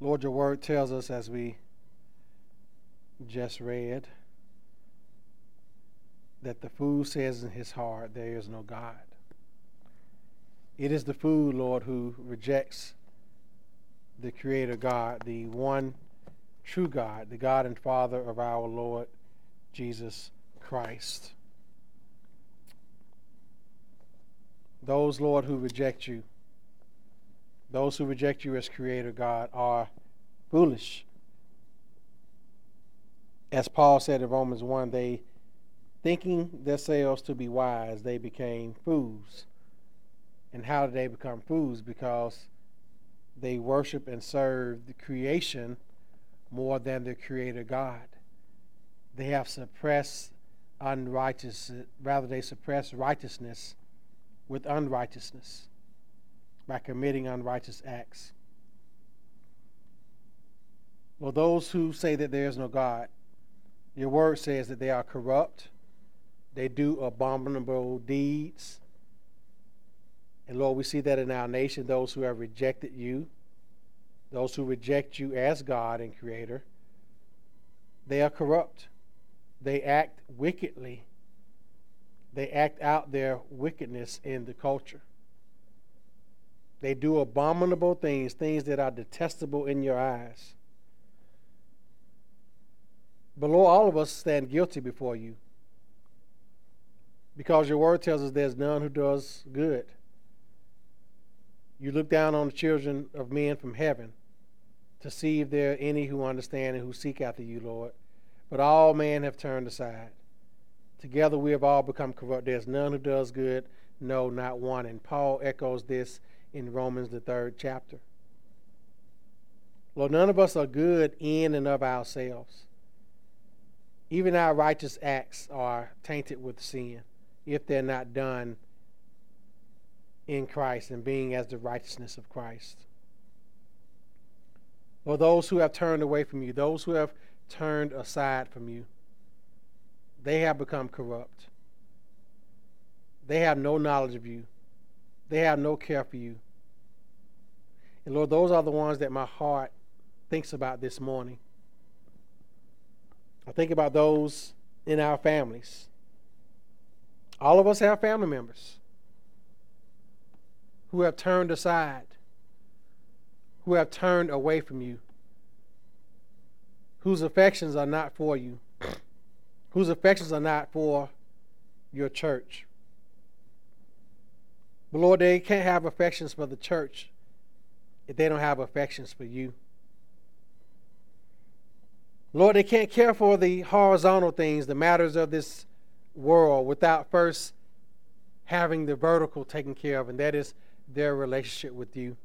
Lord, your word tells us as we just read that the fool says in his heart, There is no God. It is the fool, Lord, who rejects the Creator God, the one true God, the God and Father of our Lord Jesus Christ. Those, Lord, who reject you, those who reject you as Creator God, are foolish. As Paul said in Romans 1, they, thinking themselves to be wise, they became fools. And how did they become fools? Because they worship and serve the creation more than the creator God. They have suppressed unrighteousness, rather, they suppress righteousness with unrighteousness by committing unrighteous acts. Well, those who say that there is no God, your word says that they are corrupt, they do abominable deeds, and Lord, we see that in our nation, those who have rejected you, those who reject you as God and Creator, they are corrupt. They act wickedly. They act out their wickedness in the culture. They do abominable things, things that are detestable in your eyes. But Lord, all of us stand guilty before you. Because your word tells us there's none who does good. You look down on the children of men from heaven to see if there are any who understand and who seek after you, Lord. But all men have turned aside. Together we have all become corrupt. There's none who does good, no, not one. And Paul echoes this in Romans, the third chapter. Lord, none of us are good in and of ourselves. Even our righteous acts are tainted with sin if they're not done in Christ and being as the righteousness of Christ. Or those who have turned away from you, those who have turned aside from you, they have become corrupt. They have no knowledge of you. They have no care for you. And Lord, those are the ones that my heart thinks about this morning. I think about those in our families. All of us have family members who have turned aside, who have turned away from you, whose affections are not for you, whose affections are not for your church. But Lord, they can't have affections for the church if they don't have affections for you. Lord, they can't care for the horizontal things, the matters of this world, without first having the vertical taken care of, and that is their relationship with you.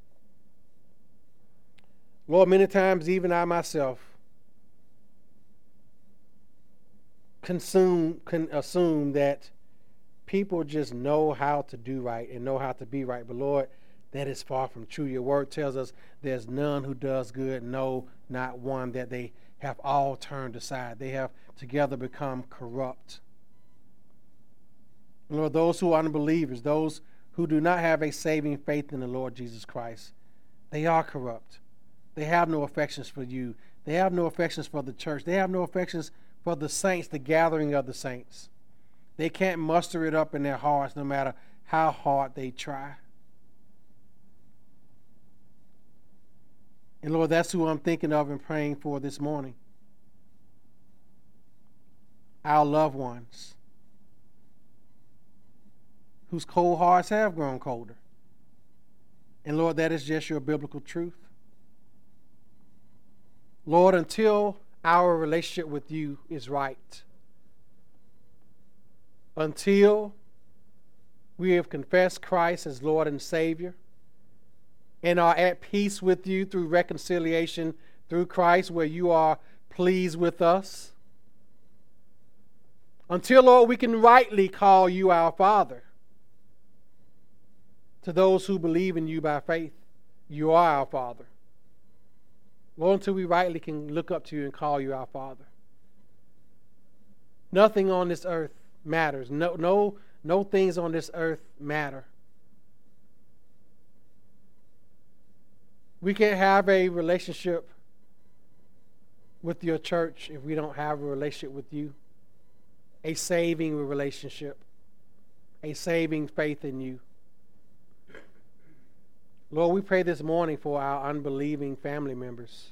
Lord, many times, even I myself, consume, can assume that people just know how to do right and know how to be right. But Lord, that is far from true. Your word tells us there's none who does good, no, not one, that they have all turned aside. They have together become corrupt. Lord, those who are unbelievers, those who do not have a saving faith in the Lord Jesus Christ. They are corrupt. They have no affections for you. They have no affections for the church. They have no affections for the saints, the gathering of the saints. They can't muster it up in their hearts no matter how hard they try. And Lord, that's who I'm thinking of and praying for this morning. Our loved ones whose cold hearts have grown colder. And Lord, that is just your biblical truth. Lord, until our relationship with you is right, until we have confessed Christ as Lord and Savior, and are at peace with you through reconciliation through Christ, where you are pleased with us, until, Lord, we can rightly call you our Father to those who believe in you by faith. You are our Father. Lord, until we rightly can look up to you and call you our Father. Nothing on this earth matters. No, no, no things on this earth matter. We can't have a relationship with your church if we don't have a relationship with you. A saving relationship, a saving faith in you. Lord, we pray this morning for our unbelieving family members,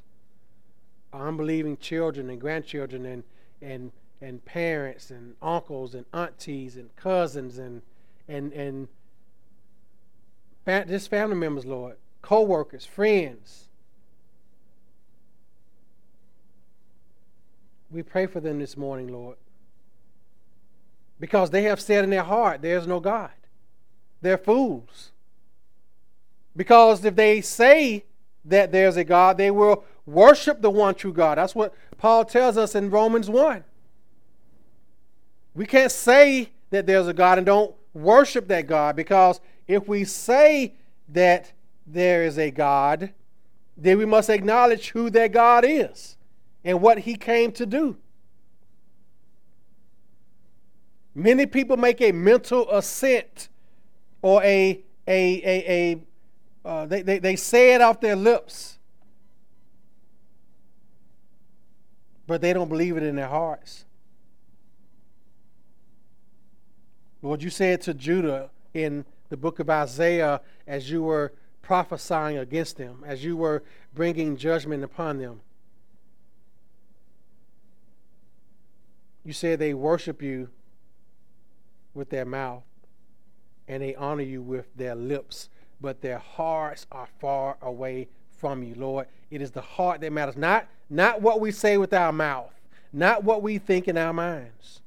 our unbelieving children and grandchildren and, and, and parents and uncles and aunties and cousins and, and, and just family members, Lord, co workers, friends. We pray for them this morning, Lord. Because they have said in their heart, there's no God. They're fools. Because if they say that there's a God, they will worship the one true God. That's what Paul tells us in Romans 1. We can't say that there's a God and don't worship that God because if we say that there is a God, then we must acknowledge who that God is and what he came to do. Many people make a mental assent or a a a, a uh, they, they, they say it off their lips, but they don't believe it in their hearts. Lord, you said to Judah in the book of Isaiah as you were prophesying against them, as you were bringing judgment upon them. You said they worship you with their mouth and they honor you with their lips, but their hearts are far away from you, Lord. It is the heart that matters, not, not what we say with our mouth, not what we think in our minds.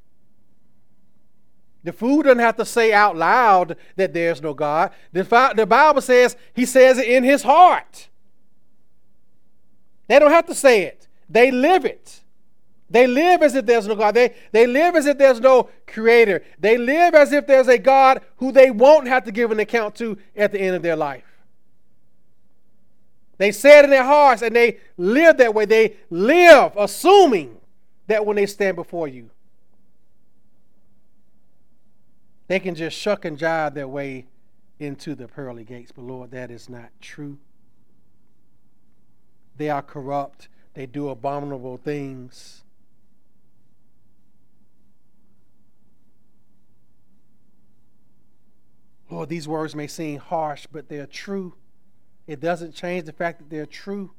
The fool doesn't have to say out loud that there's no God. The, the Bible says he says it in his heart. They don't have to say it, they live it. They live as if there's no God. They, they live as if there's no creator. They live as if there's a God who they won't have to give an account to at the end of their life. They say it in their hearts and they live that way. They live assuming that when they stand before you, they can just shuck and jive their way into the pearly gates. But Lord, that is not true. They are corrupt, they do abominable things. Lord, these words may seem harsh, but they're true. It doesn't change the fact that they're true.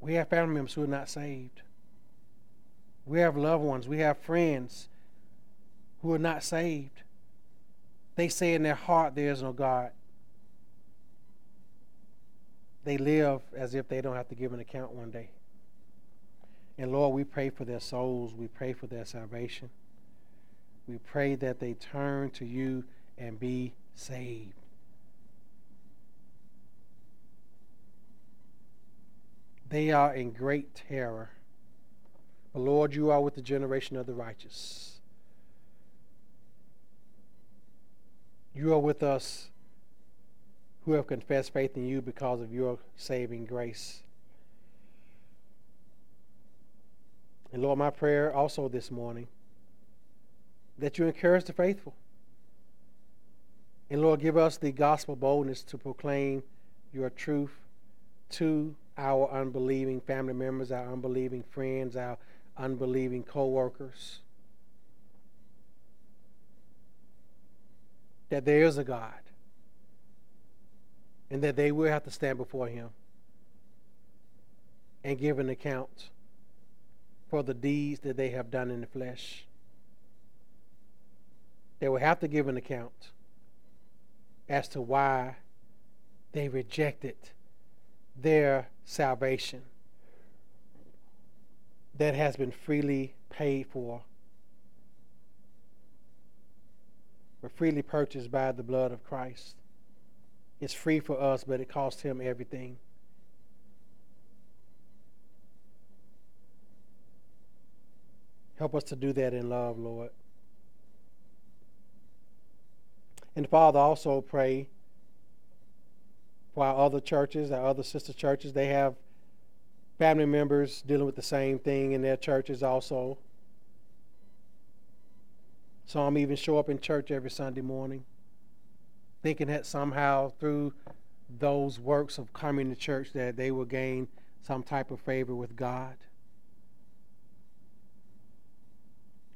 We have family members who are not saved. We have loved ones, we have friends who are not saved. They say in their heart there is no God. They live as if they don't have to give an account one day. And Lord, we pray for their souls. We pray for their salvation. We pray that they turn to you and be saved. They are in great terror but Lord, you are with the generation of the righteous. You are with us who have confessed faith in you because of your saving grace. And Lord, my prayer also this morning that you encourage the faithful. And Lord, give us the gospel boldness to proclaim your truth to our unbelieving family members, our unbelieving friends, our unbelieving co-workers that there is a God and that they will have to stand before him and give an account for the deeds that they have done in the flesh. They will have to give an account as to why they rejected their salvation that has been freely paid for or freely purchased by the blood of Christ. It's free for us, but it cost him everything. Help us to do that in love, Lord. And Father, also pray for our other churches, our other sister churches. They have family members dealing with the same thing in their churches also. Some even show up in church every Sunday morning. thinking that somehow through those works of coming to church that they will gain some type of favor with God.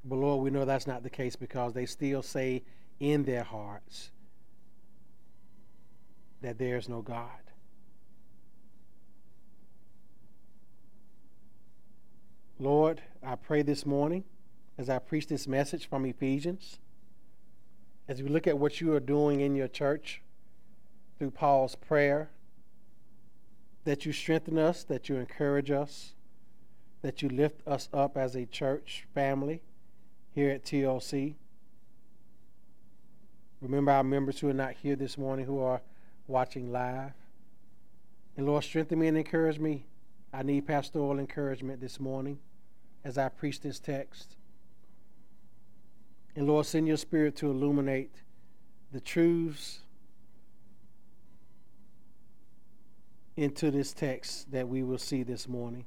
But Lord, we know that's not the case because they still say in their hearts that there is no God. Lord, I pray this morning as I preach this message from Ephesians, as we look at what you are doing in your church through Paul's prayer, that you strengthen us, that you encourage us, that you lift us up as a church family here at TLC. Remember our members who are not here this morning who are watching live. And Lord, strengthen me and encourage me. I need pastoral encouragement this morning as I preach this text. And Lord, send your spirit to illuminate the truths into this text that we will see this morning.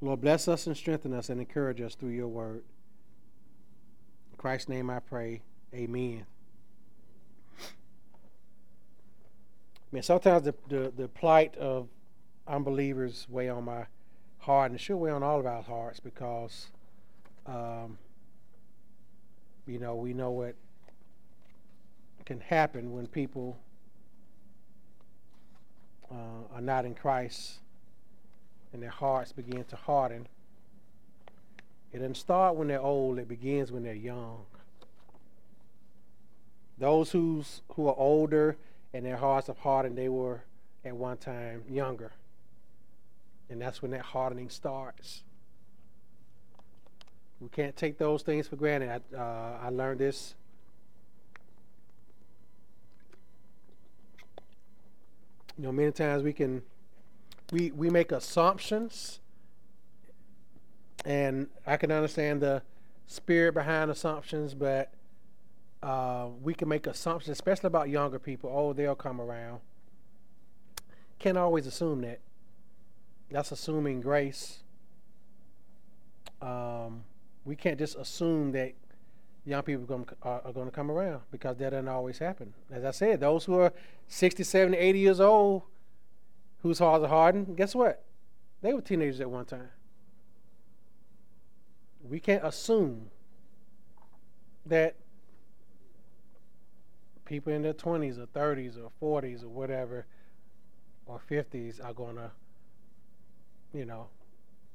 Lord, bless us and strengthen us and encourage us through your word. In Christ's name I pray. Amen. Man, sometimes the, the, the plight of unbelievers weigh on my heart, and should weigh on all of our hearts because, um, you know, we know what can happen when people uh, are not in Christ and their hearts begin to harden. It doesn't start when they're old, it begins when they're young. Those who's, who are older and their hearts have hardened, they were at one time younger. And that's when that hardening starts. We can't take those things for granted. I, uh, I learned this you know, many times we can we we make assumptions, and I can understand the spirit behind assumptions, but uh, we can make assumptions, especially about younger people. Oh, they'll come around. Can't always assume that. That's assuming grace. Um, we can't just assume that young people are, going to come around because that doesn't always happen. As I said, those who are 60, 70, 80 years old whose hearts are hardened, guess what? They were teenagers at one time. We can't assume that people in their 20s or 30s or 40s or whatever or 50s are going to you know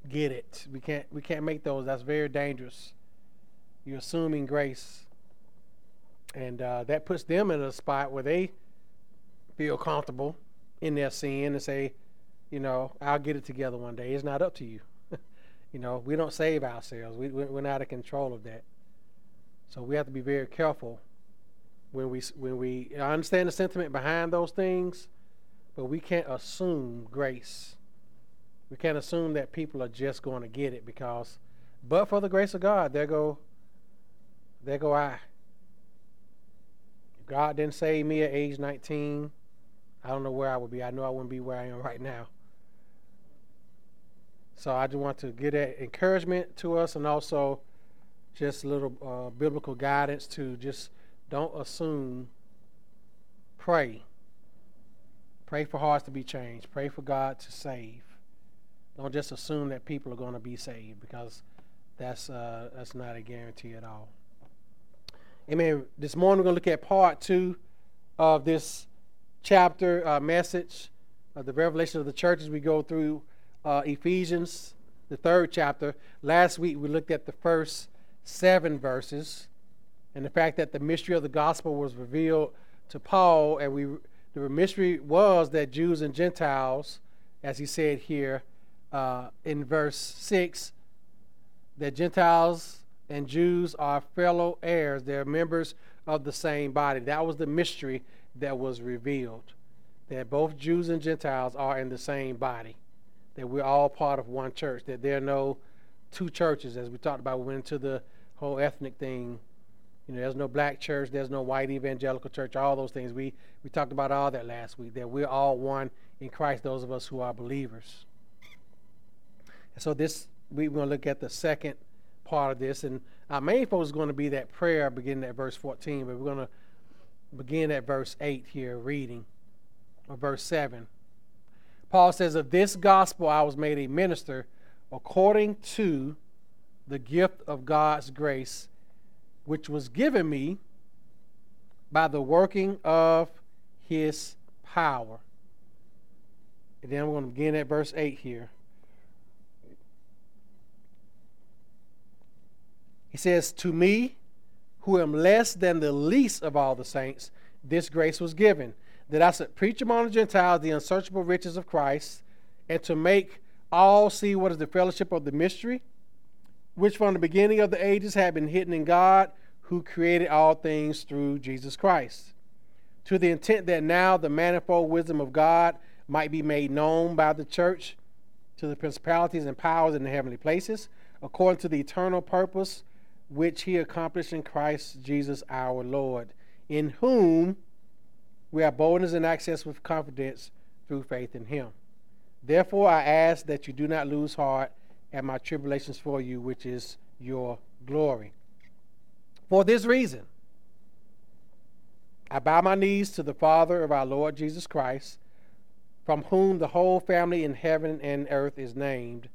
get it. We can't we can't make those. That's very dangerous. You're assuming grace. And uh, that puts them in a spot where they feel comfortable in their sin and say, you know, I'll get it together one day. It's not up to you. you know, we don't save ourselves. We, we're not in control of that. So we have to be very careful when we when we I understand the sentiment behind those things, but we can't assume grace. We can't assume that people are just going to get it because, but for the grace of God, there go there go I. If God didn't save me at age 19, I don't know where I would be. I know I wouldn't be where I am right now. So I just want to give that encouragement to us and also just a little uh, biblical guidance to just don't assume, pray. Pray for hearts to be changed. Pray for God to save. Don't just assume that people are going to be saved because that's uh, that's not a guarantee at all. Amen. This morning we're going to look at part two of this chapter uh, message of the revelation of the church as we go through uh, Ephesians, the third chapter. Last week we looked at the first seven verses and the fact that the mystery of the gospel was revealed to Paul, and we the mystery was that Jews and Gentiles, as he said here uh, in verse six, that Gentiles and Jews are fellow heirs. They're members of the same body. That was the mystery that was revealed. That both Jews and Gentiles are in the same body. That we're all part of one church. That there are no two churches, as we talked about. We went into the whole ethnic thing. You know, there's no black church, there's no white evangelical church, all those things. We we talked about all that last week. That we're all one in Christ, those of us who are believers. So this we're going to look at the second part of this. And our main focus is going to be that prayer beginning at verse 14, but we're going to begin at verse 8 here, reading, or verse 7. Paul says, Of this gospel I was made a minister according to the gift of God's grace, which was given me by the working of his power. And then we're going to begin at verse 8 here. He says, To me, who am less than the least of all the saints, this grace was given, that I should preach among the Gentiles the unsearchable riches of Christ, and to make all see what is the fellowship of the mystery, which from the beginning of the ages had been hidden in God, who created all things through Jesus Christ, to the intent that now the manifold wisdom of God might be made known by the church to the principalities and powers in the heavenly places, according to the eternal purpose which he accomplished in Christ Jesus our Lord, in whom we have boldness and access with confidence through faith in him. Therefore, I ask that you do not lose heart at my tribulations for you, which is your glory. For this reason, I bow my knees to the Father of our Lord Jesus Christ, from whom the whole family in heaven and earth is named,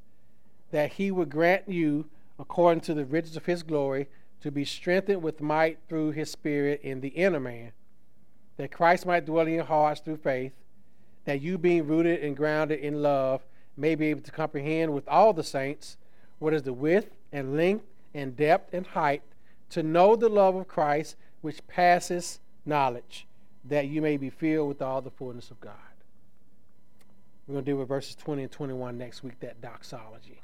that he would grant you, according to the riches of his glory, to be strengthened with might through his Spirit in the inner man, that Christ might dwell in your hearts through faith, that you, being rooted and grounded in love, may be able to comprehend with all the saints what is the width and length and depth and height, to know the love of Christ which passes knowledge, that you may be filled with all the fullness of God. We're going to deal with verses 20 and 21 next week, that doxology.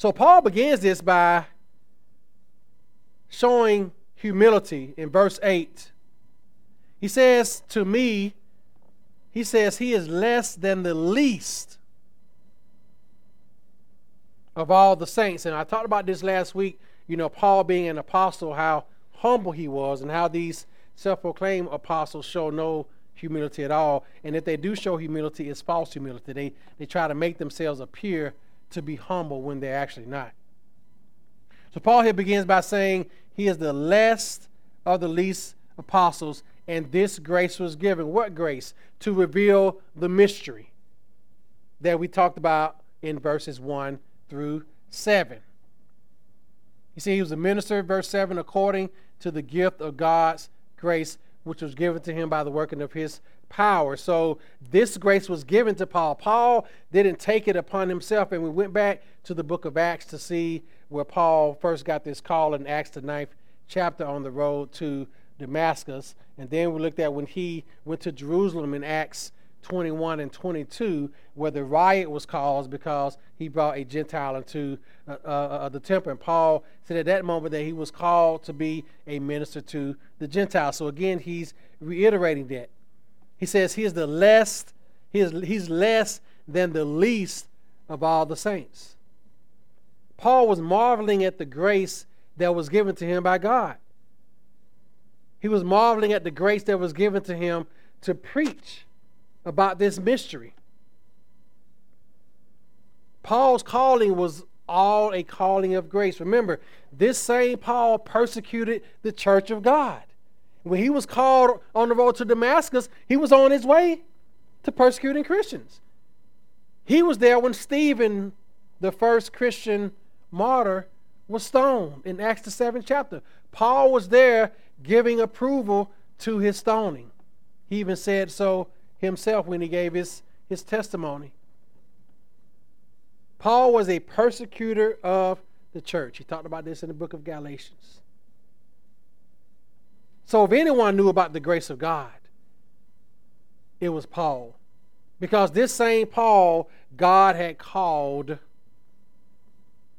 So Paul begins this by showing humility in verse 8. He says, To me, he says, He is less than the least of all the saints. And I talked about this last week, you know, Paul being an apostle, how humble he was, and how these self proclaimed apostles show no humility at all. And if they do show humility, it's false humility. They, they try to make themselves appear to be humble when they're actually not. So Paul here begins by saying he is the less of the least apostles, and this grace was given. What grace? To reveal the mystery that we talked about in verses 1 through 7. You see, he was a minister, verse 7, according to the gift of God's grace, which was given to him by the working of his power. So this grace was given to Paul. Paul didn't take it upon himself. And we went back to the book of Acts to see where Paul first got this call in Acts, the ninth chapter, on the road to Damascus. And then we looked at when he went to Jerusalem in Acts 21 and 22, where the riot was caused because he brought a Gentile into uh, uh, uh, the temple. And Paul said at that moment that he was called to be a minister to the Gentiles. So again, he's reiterating that. He says he is the less, he is, he's less than the least of all the saints. Paul was marveling at the grace that was given to him by God. He was marveling at the grace that was given to him to preach about this mystery. Paul's calling was all a calling of grace. Remember, this same Paul persecuted the church of God. When he was called on the road to Damascus, he was on his way to persecuting Christians. He was there when Stephen, the first Christian martyr, was stoned in Acts the seventh chapter. Paul was there giving approval to his stoning. He even said so himself when he gave his, his testimony. Paul was a persecutor of the church. He talked about this in the book of Galatians. So, if anyone knew about the grace of God, it was Paul. Because this same Paul, God had called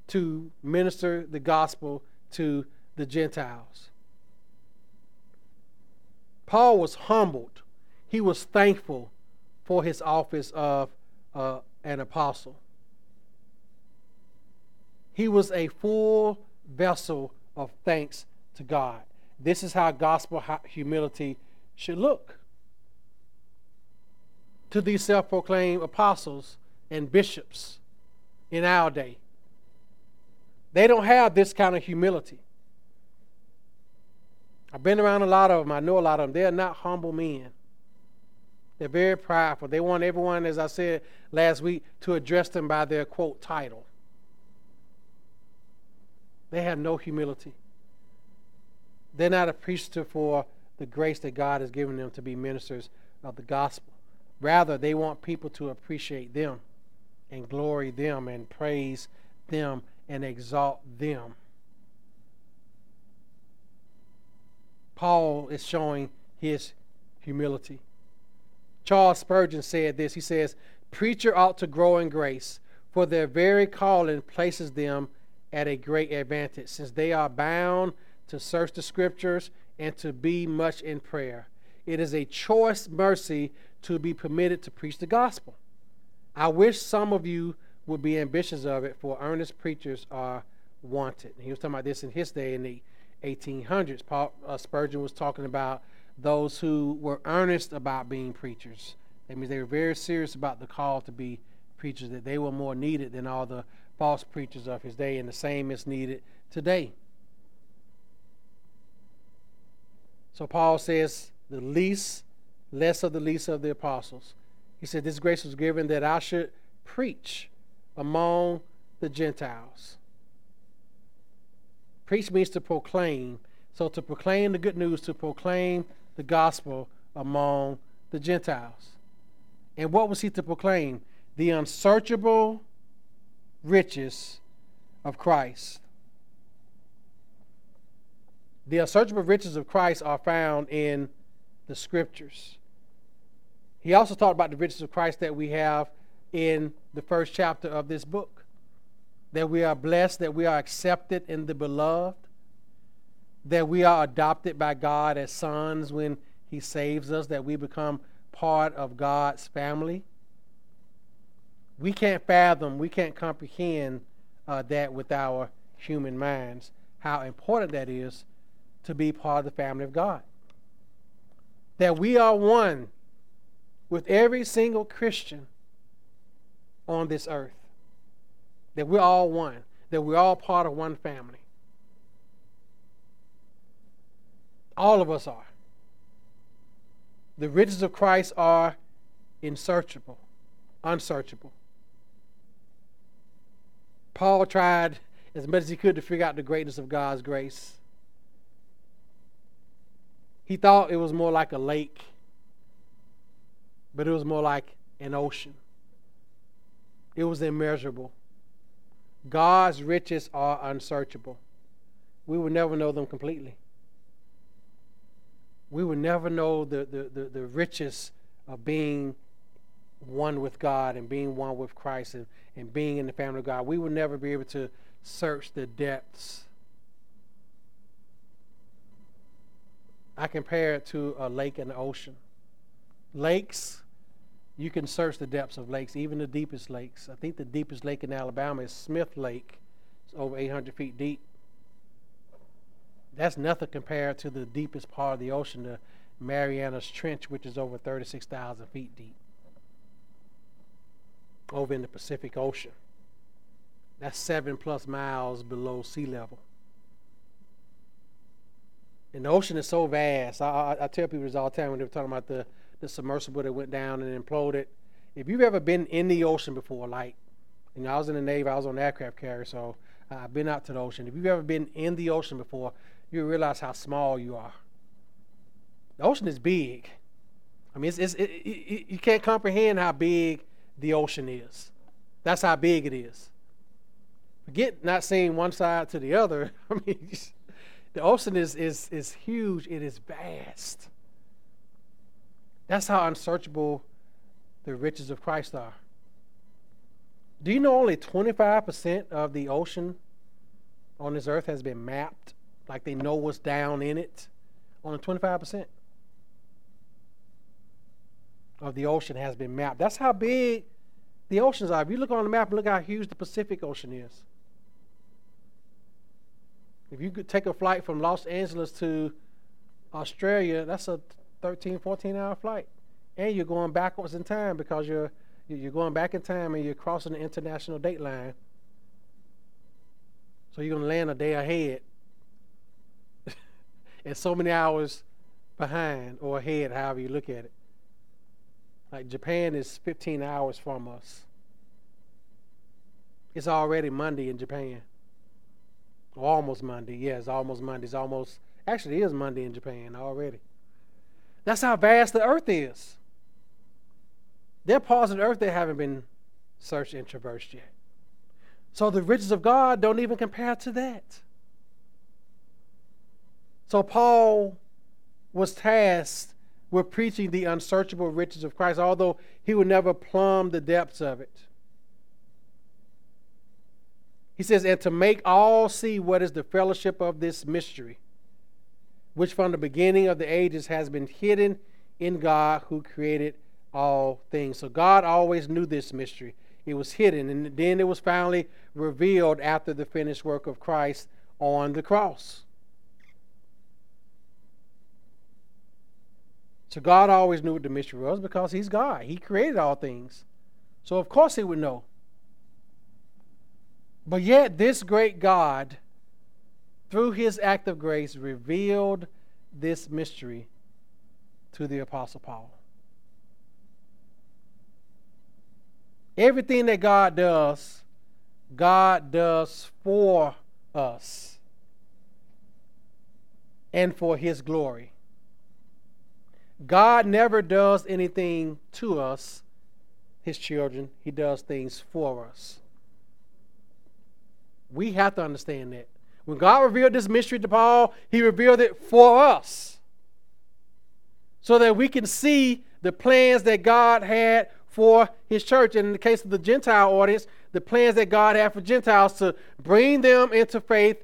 to minister the gospel to the Gentiles. Paul was humbled, he was thankful for his office of uh, an apostle. He was a full vessel of thanks to God. This is how gospel humility should look. To these self proclaimed apostles and bishops in our day, they don't have this kind of humility. I've been around a lot of them. I know a lot of them. They're not humble men. They're very prideful. They want everyone, as I said last week, to address them by their quote title. They have no humility. They're not appreciative for the grace that God has given them to be ministers of the gospel. Rather, they want people to appreciate them and glory them and praise them and exalt them. Paul is showing his humility. Charles Spurgeon said this. He says, Preacher ought to grow in grace, for their very calling places them at a great advantage, since they are bound to search the scriptures and to be much in prayer. It is a choice mercy to be permitted to preach the gospel. I wish some of you would be ambitious of it, for earnest preachers are wanted. He was talking about this in his day in the 1800s. Paul uh, Spurgeon was talking about those who were earnest about being preachers. That means they were very serious about the call to be preachers, that they were more needed than all the false preachers of his day, and the same is needed today. So Paul says, the least, less of the least of the apostles. He said, This grace was given that I should preach among the Gentiles. Preach means to proclaim. So to proclaim the good news, to proclaim the gospel among the Gentiles. And what was he to proclaim? The unsearchable riches of Christ. The unsearchable riches of Christ are found in the scriptures. He also talked about the riches of Christ that we have in the first chapter of this book. That we are blessed, that we are accepted in the beloved, that we are adopted by God as sons when He saves us, that we become part of God's family. We can't fathom, we can't comprehend uh, that with our human minds, how important that is to be part of the family of God. That we are one with every single Christian on this earth. That we're all one. That we're all part of one family. All of us are. The riches of Christ are insearchable, unsearchable. Paul tried as much as he could to figure out the greatness of God's grace. He thought it was more like a lake, but it was more like an ocean. It was immeasurable. God's riches are unsearchable. We will never know them completely. We will never know the, the, the, the riches of being one with God and being one with Christ and, and being in the family of God. We will never be able to search the depths I compare it to a lake and an ocean. Lakes, you can search the depths of lakes, even the deepest lakes. I think the deepest lake in Alabama is Smith Lake. It's over 800 feet deep. That's nothing compared to the deepest part of the ocean, the Marianas Trench, which is over 36,000 feet deep, over in the Pacific Ocean. That's seven plus miles below sea level. And the ocean is so vast. I, I, I, tell people this all the time when they're talking about the, the submersible that went down and imploded. If you've ever been in the ocean before, like, you know, I was in the Navy, I was on an aircraft carrier, so I've been out to the ocean. If you've ever been in the ocean before, you realize how small you are. The ocean is big. I mean, it's, it's, it, it, you can't comprehend how big the ocean is. That's how big it is. Forget not seeing one side to the other. I mean, the ocean is, is, is huge, it is vast. That's how unsearchable the riches of Christ are. Do you know only 25% of the ocean on this earth has been mapped? Like they know what's down in it? Only 25% of the ocean has been mapped. That's how big the oceans are. If you look on the map and look how huge the Pacific Ocean is. If you could take a flight from Los Angeles to Australia, that's a 13, 14 hour flight. And you're going backwards in time because you're you're going back in time and you're crossing the international date line. So you're going to land a day ahead. And so many hours behind or ahead, however you look at it. Like Japan is 15 hours from us. It's already Monday in Japan. Almost Monday. Yeah, it's almost Monday. It's almost, actually, it is Monday in Japan already. That's how vast the earth is. There are parts of the earth that haven't been searched and traversed yet. So the riches of God don't even compare to that. So Paul was tasked with preaching the unsearchable riches of Christ, although he would never plumb the depths of it. He says, and to make all see what is the fellowship of this mystery, which from the beginning of the ages has been hidden in God who created all things. So God always knew this mystery. It was hidden, and then it was finally revealed after the finished work of Christ on the cross. So God always knew what the mystery was because He's God. He created all things. So of course He would know. But yet, this great God, through His act of grace, revealed this mystery to the Apostle Paul. Everything that God does, God does for us and for His glory. God never does anything to us, His children, He does things for us. We have to understand that. When God revealed this mystery to Paul, He revealed it for us so that we can see the plans that God had for his church. And in the case of the Gentile audience, the plans that God had for Gentiles to bring them into faith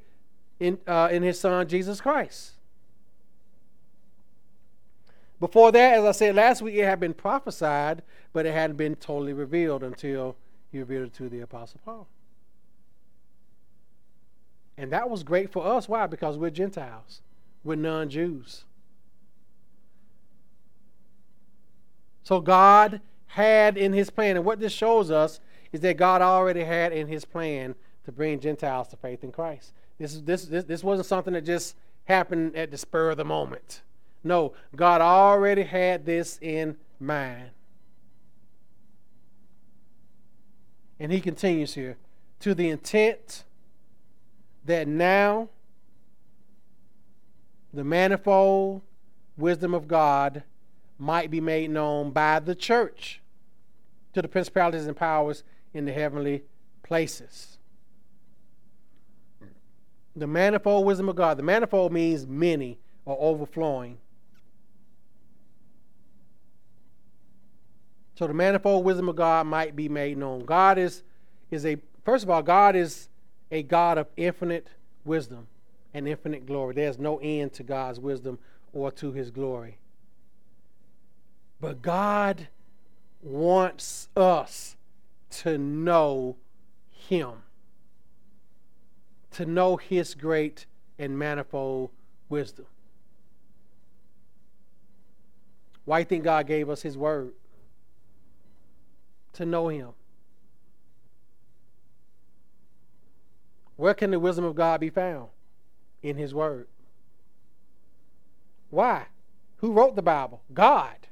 in, uh, in his son, Jesus Christ. Before that, as I said last week, it had been prophesied, but it hadn't been totally revealed until he revealed it to the Apostle Paul. And that was great for us. Why? Because we're Gentiles, we're non Jews. So God had in his plan. And what this shows us is that God already had in his plan to bring Gentiles to faith in Christ. This, this, this, this wasn't something that just happened at the spur of the moment. No, God already had this in mind. And he continues here to the intent that now the manifold wisdom of God might be made known by the church to the principalities and powers in the heavenly places. The manifold wisdom of God. The manifold means many or overflowing. So the manifold wisdom of God might be made known. God is is a first of all, God is a God of infinite wisdom and infinite glory. There's no end to God's wisdom or to his glory. But God wants us to know Him, to know His great and manifold wisdom. Why do you think God gave us His Word? To know Him. Where can the wisdom of God be found? In His Word. Why? Who wrote the Bible? God.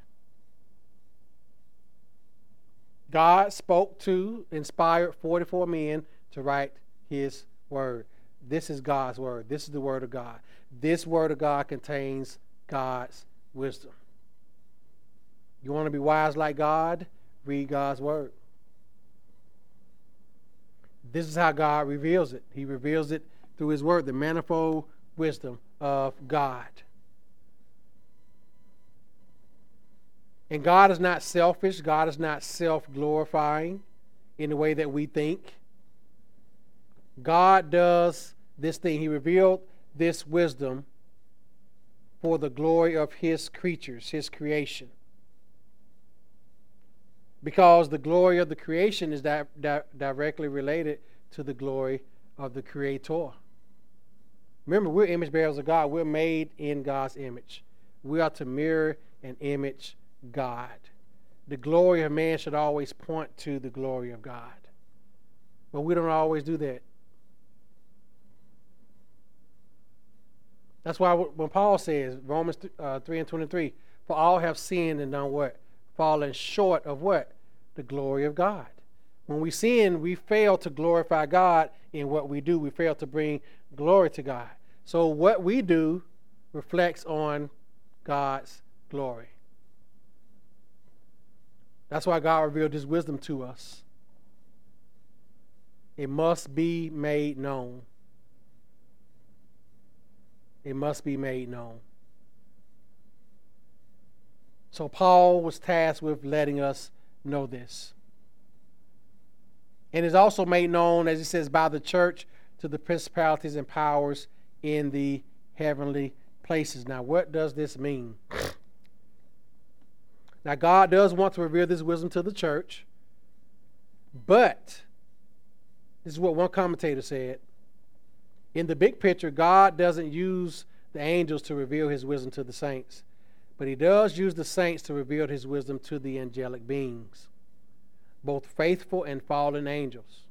God spoke to, inspired 44 men to write his word. This is God's word. This is the word of God. This word of God contains God's wisdom. You want to be wise like God? Read God's word. This is how God reveals it. He reveals it through his word, the manifold wisdom of God. And God is not selfish, God is not self glorifying in the way that we think. God does this thing. He revealed this wisdom for the glory of His creatures, His creation. Because the glory of the creation is di- di- directly related to the glory of the Creator. Remember, we're image bearers of God. We're made in God's image. We are to mirror and image God. The glory of man should always point to the glory of God. But we don't always do that. That's why when Paul says, Romans uh, 3 and 23, for all have sinned and done what? Fallen short of what? The glory of God. When we sin, we fail to glorify God in what we do. We fail to bring glory to God. So what we do reflects on God's glory. That's why God revealed his wisdom to us. It must be made known. It must be made known. So Paul was tasked with letting us know this. And is also made known, as he says, by the church to the principalities and powers in the heavenly places. Now, what does this mean? Now, God does want to reveal this wisdom to the church, but this is what one commentator said. In the big picture, God doesn't use the angels to reveal his wisdom to the saints, but he does use the saints to reveal his wisdom to the angelic beings, both faithful and fallen angels.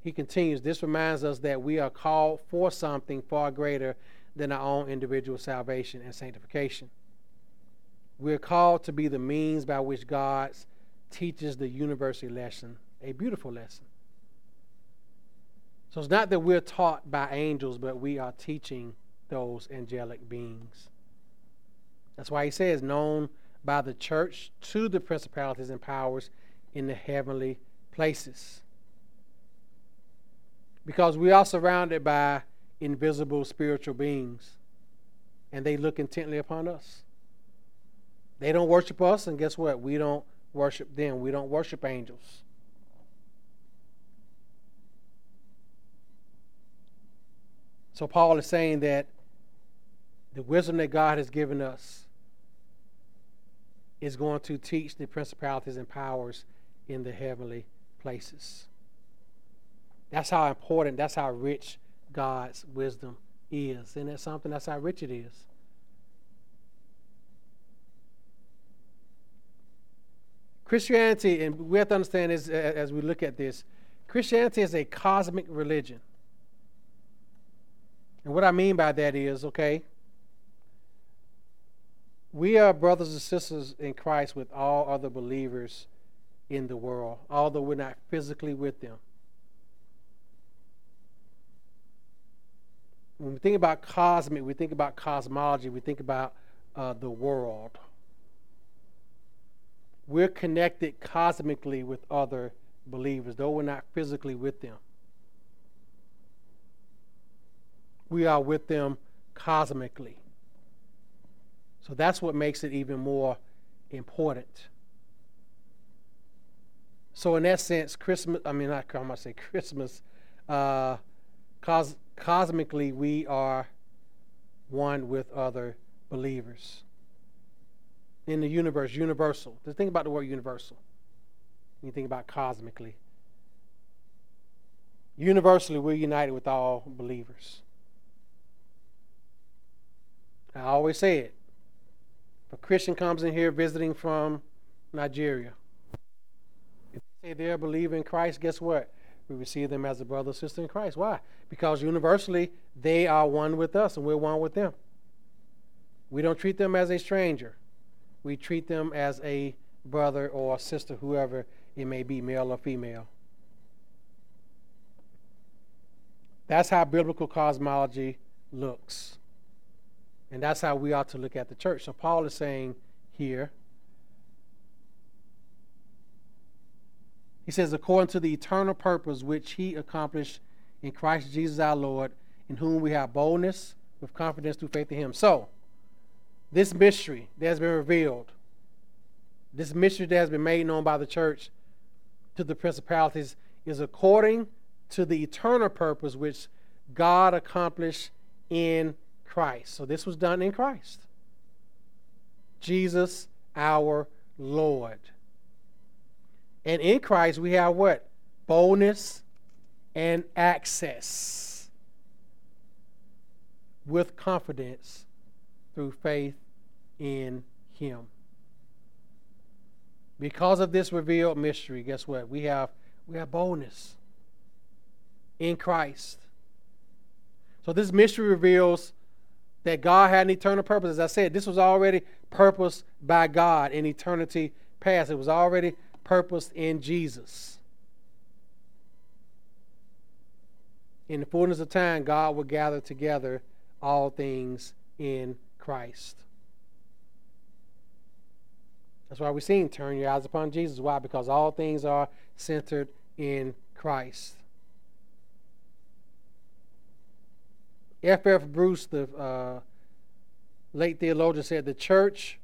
He continues, this reminds us that we are called for something far greater than our own individual salvation and sanctification. We're called to be the means by which God teaches the universal lesson, a beautiful lesson. So it's not that we're taught by angels, but we are teaching those angelic beings. That's why he says, known by the church to the principalities and powers in the heavenly places. Because we are surrounded by invisible spiritual beings, and they look intently upon us. They don't worship us, and guess what? We don't worship them. We don't worship angels. So Paul is saying that the wisdom that God has given us is going to teach the principalities and powers in the heavenly places. That's how important, that's how rich God's wisdom is. Isn't that something? That's how rich it is. Christianity, and we have to understand this as we look at this Christianity is a cosmic religion. And what I mean by that is, okay, we are brothers and sisters in Christ with all other believers in the world, although we're not physically with them. When we think about cosmic, we think about cosmology, we think about uh, the world. We're connected cosmically with other believers, though we're not physically with them. we are with them cosmically. So that's what makes it even more important. So in that sense, Christmas, I mean, not, I'm to say Christmas, uh, cos- cosmically, we are one with other believers. In the universe, universal. Just think about the word universal. You think about cosmically. Universally, we're united with all believers. I always say it. A Christian comes in here visiting from Nigeria, if they say they're a believer in Christ, guess what? We receive them as a brother or sister in Christ. Why? Because universally, they are one with us and we're one with them. We don't treat them as a stranger. We treat them as a brother or sister, whoever it may be, male or female. That's how biblical cosmology looks. And that's how we ought to look at the church. So Paul is saying here, he says, according to the eternal purpose which he accomplished in Christ Jesus our Lord, in whom we have boldness with confidence through faith in him. So, this mystery that has been revealed, this mystery that has been made known by the church to the principalities, is according to the eternal purpose which God accomplished in Christ. So this was done in Christ. Jesus, our Lord. And in Christ, we have what? Boldness and access with confidence through faith in Him. Because of this revealed mystery, guess what? We have we have boldness in Christ. So this mystery reveals that God had an eternal purpose. As I said, this was already purposed by God in eternity past. It was already purposed in Jesus. In the fullness of time, God will gather together all things in Christ. That's why we're seeing turn your eyes upon Jesus. Why? Because all things are centered in Christ. F. F. Bruce, the uh, late theologian, said the church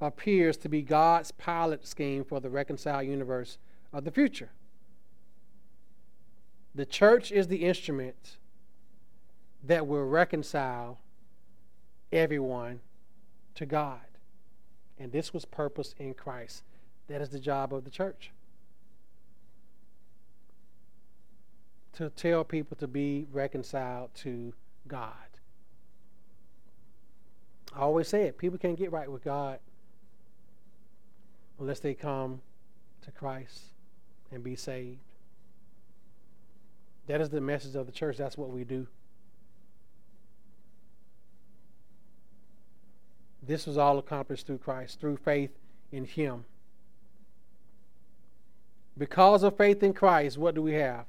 appears to be God's pilot scheme for the reconciled universe of the future. The church is the instrument that will reconcile everyone to God. And this was purpose in Christ. That is the job of the church. To tell people to be reconciled to God. I always say it people can't get right with God unless they come to Christ and be saved. That is the message of the church. That's what we do. This was all accomplished through Christ, through faith in Him. Because of faith in Christ, what do we have?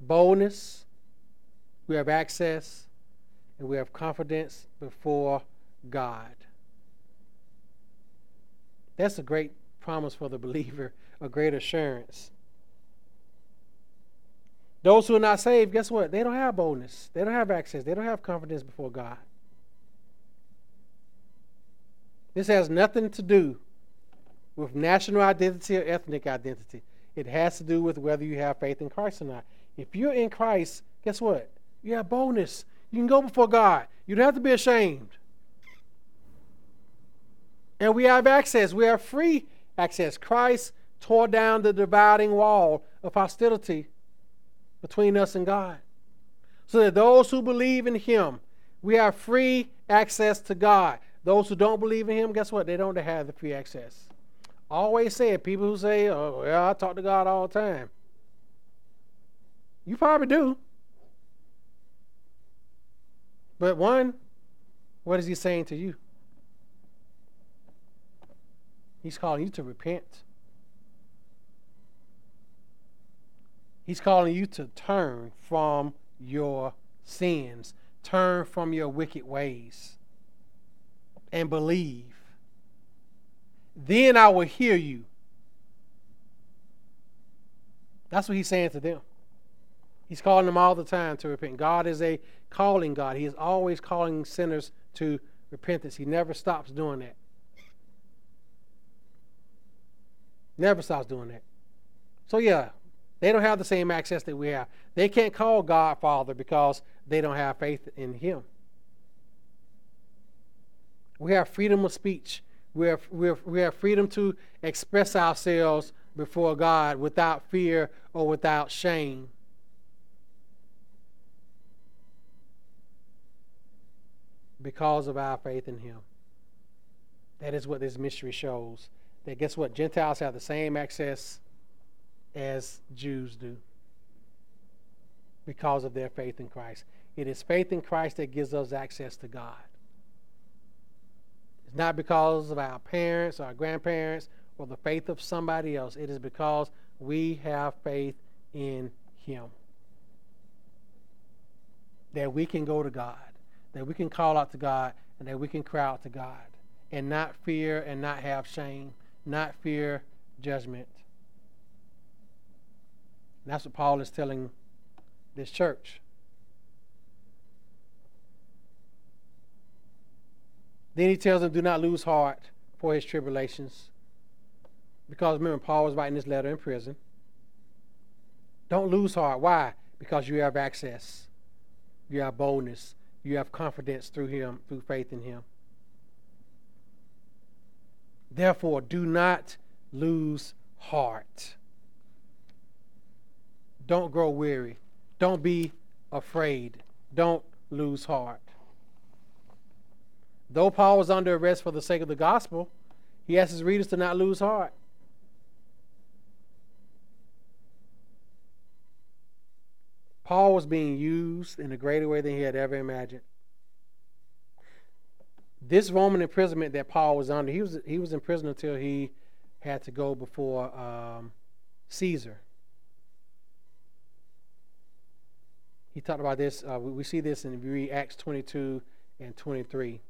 Boldness, we have access, and we have confidence before God. That's a great promise for the believer, a great assurance. Those who are not saved, guess what? They don't have boldness. They don't have access. They don't have confidence before God. This has nothing to do with national identity or ethnic identity. It has to do with whether you have faith in Christ or not. If you're in Christ, guess what? You have boldness. You can go before God. You don't have to be ashamed. And we have access. We have free access. Christ tore down the dividing wall of hostility between us and God. So that those who believe in Him, we have free access to God. Those who don't believe in him, guess what? They don't have the free access. I always say it. People who say, oh, I talk to God all the time. You probably do. But one, what is he saying to you? He's calling you to repent. He's calling you to turn from your sins, turn from your wicked ways and believe. Then I will hear you. That's what he's saying to them. He's calling them all the time to repent. God is a calling God. He is always calling sinners to repentance. He never stops doing that. Never stops doing that. So, yeah, they don't have the same access that we have. They can't call God Father because they don't have faith in Him. We have freedom of speech. We have, we have, we have freedom to express ourselves before God without fear or without shame. Because of our faith in Him. That is what this mystery shows. That guess what? Gentiles have the same access as Jews do because of their faith in Christ. It is faith in Christ that gives us access to God. It's not because of our parents, or our grandparents, or the faith of somebody else. It is because we have faith in Him. That we can go to God, that we can call out to God, and that we can cry out to God, and not fear and not have shame, not fear judgment. And that's what Paul is telling this church. Then he tells them, Do not lose heart for his tribulations. Because remember, Paul was writing this letter in prison. Don't lose heart. Why? Because you have access, you have boldness, you have confidence through him, through faith in him. Therefore, do not lose heart. Don't grow weary. Don't be afraid. Don't lose heart. Though Paul was under arrest for the sake of the gospel, he asked his readers to not lose heart. Paul was being used in a greater way than he had ever imagined. This Roman imprisonment that Paul was under, he was he was in prison until he had to go before um, Caesar. He talked about this. Uh, we, we see this in Acts 22 and 23.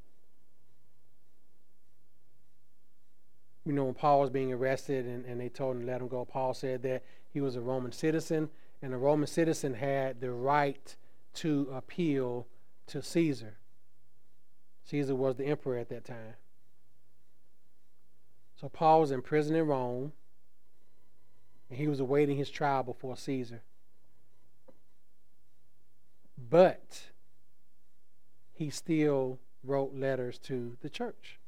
You know, when Paul was being arrested and, and they told him to let him go, Paul said that he was a Roman citizen and a Roman citizen had the right to appeal to Caesar. Caesar was the emperor at that time. So Paul was in prison in Rome, and he was awaiting his trial before Caesar. But he still wrote letters to the church.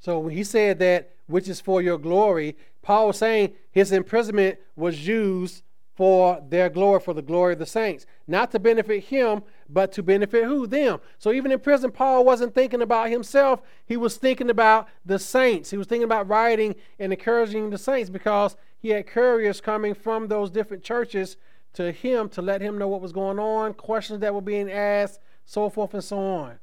So when he said that, which is for your glory, Paul was saying his imprisonment was used for their glory, for the glory of the saints. Not to benefit him, but to benefit who? Them. So even in prison, Paul wasn't thinking about himself. He was thinking about the saints. He was thinking about writing and encouraging the saints because he had couriers coming from those different churches to him to let him know what was going on, questions that were being asked, so forth and so on.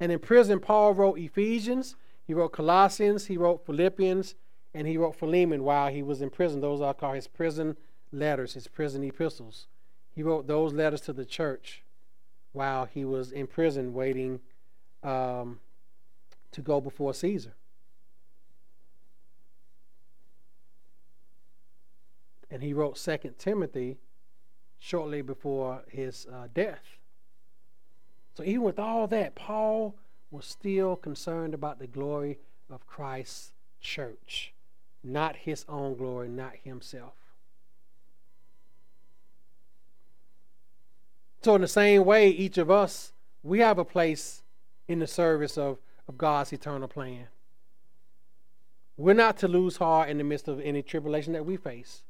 And in prison, Paul wrote Ephesians, he wrote Colossians, he wrote Philippians, and he wrote Philemon while he was in prison. Those are called his prison letters, his prison epistles. He wrote those letters to the church while he was in prison waiting um, to go before Caesar. And he wrote Second Timothy shortly before his uh, death. So even with all that, Paul was still concerned about the glory of Christ's church, not his own glory, not himself. So, in the same way, each of us, we have a place in the service of, of God's eternal plan. We're not to lose heart in the midst of any tribulation that we face.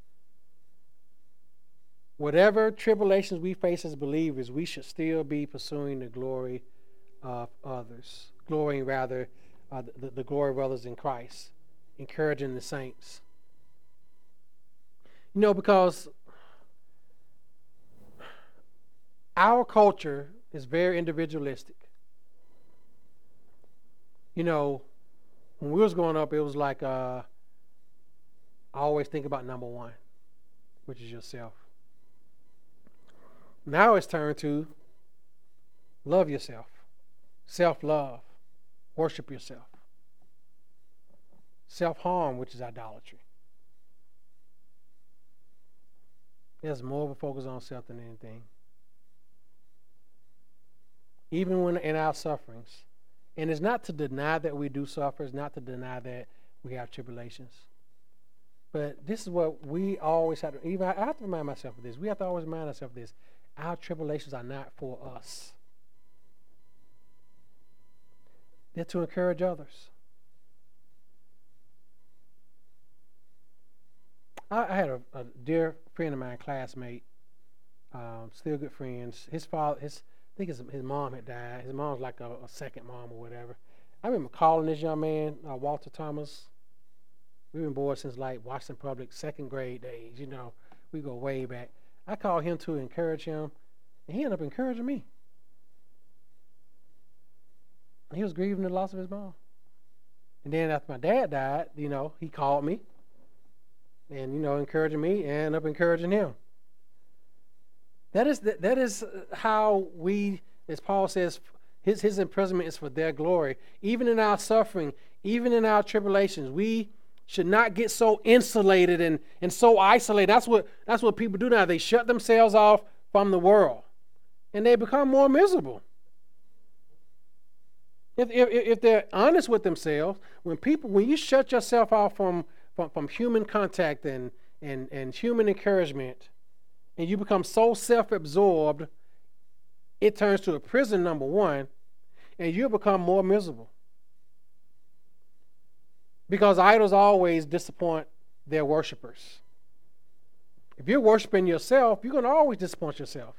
Whatever tribulations we face as believers, we should still be pursuing the glory of others, glorying rather uh, the, the glory of others in Christ, encouraging the saints. You know, because our culture is very individualistic. You know, when we was growing up, it was like uh, I always think about number one, which is yourself. Now it's turned to love yourself self love, worship yourself, self harm, which is idolatry. There's more of a focus on self than anything. Even when in our sufferings. And it's not to deny that we do suffer, it's not to deny that we have tribulations. But this is what we always have to, even I have to remind myself of this. We have to always remind ourselves of this. Our tribulations are not for us. They're to encourage others. I, I had a, a, dear friend of mine, classmate, um, still good friends. His father, his I think his, his mom had died. His mom was like a, a second mom or whatever. I remember calling this young man, uh, Walter Thomas. We've been boys since like Washington Public second grade days. You know, we go way back. I called him to encourage him, and he ended up encouraging me. He was grieving the loss of his mom. And then after my dad died, you know, he called me and, you know, encouraging me and up encouraging him. That is, that, that is how we, as Paul says, his, his imprisonment is for their glory. Even in our suffering, even in our tribulations, we should not get so insulated and, and so isolated. That's what, that's what people do now. They shut themselves off from the world and they become more miserable. If, if, if they're honest with themselves, when people, when you shut yourself off from, from, from human contact and, and, and human encouragement, and you become so self absorbed, it turns to a prison, number one, and you become more miserable. Because idols always disappoint their worshipers. If you're worshiping yourself, you're going to always disappoint yourself.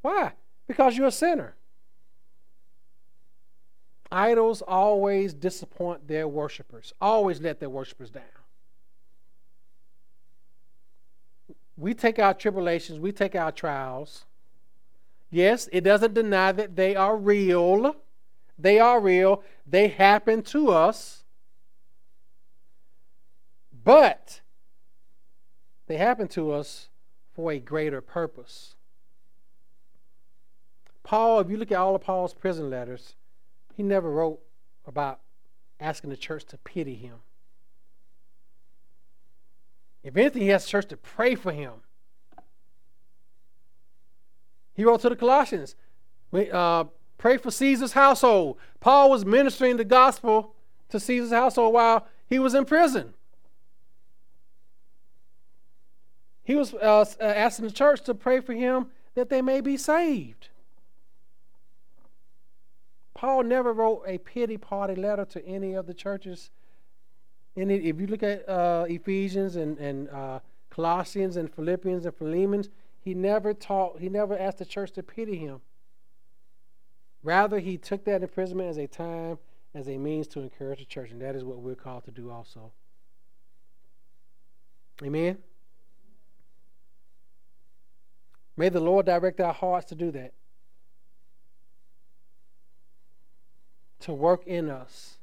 Why? Because you're a sinner. Idols always disappoint their worshipers, always let their worshipers down. we take our tribulations, we take our trials. Yes, it doesn't deny that they are real. They are real. They happen to us. But they happen to us for a greater purpose. Paul, if you look at all of Paul's prison letters, he never wrote about asking the church to pity him. If anything, he asked the church to pray for him. He wrote to the Colossians, uh, pray for Caesar's household. Paul was ministering the gospel to Caesar's household while he was in prison. He was uh, uh asking the church to pray for him that they may be saved. Paul never wrote a pity party letter to any of the churches. And if you look at uh, Ephesians and, and uh, Colossians and Philippians and Philemon, he never taught, he never asked the church to pity him. Rather, he took that imprisonment as a time, as a means to encourage the church, and that is what we're called to do also. Amen. May the Lord direct our hearts to do that. To work in us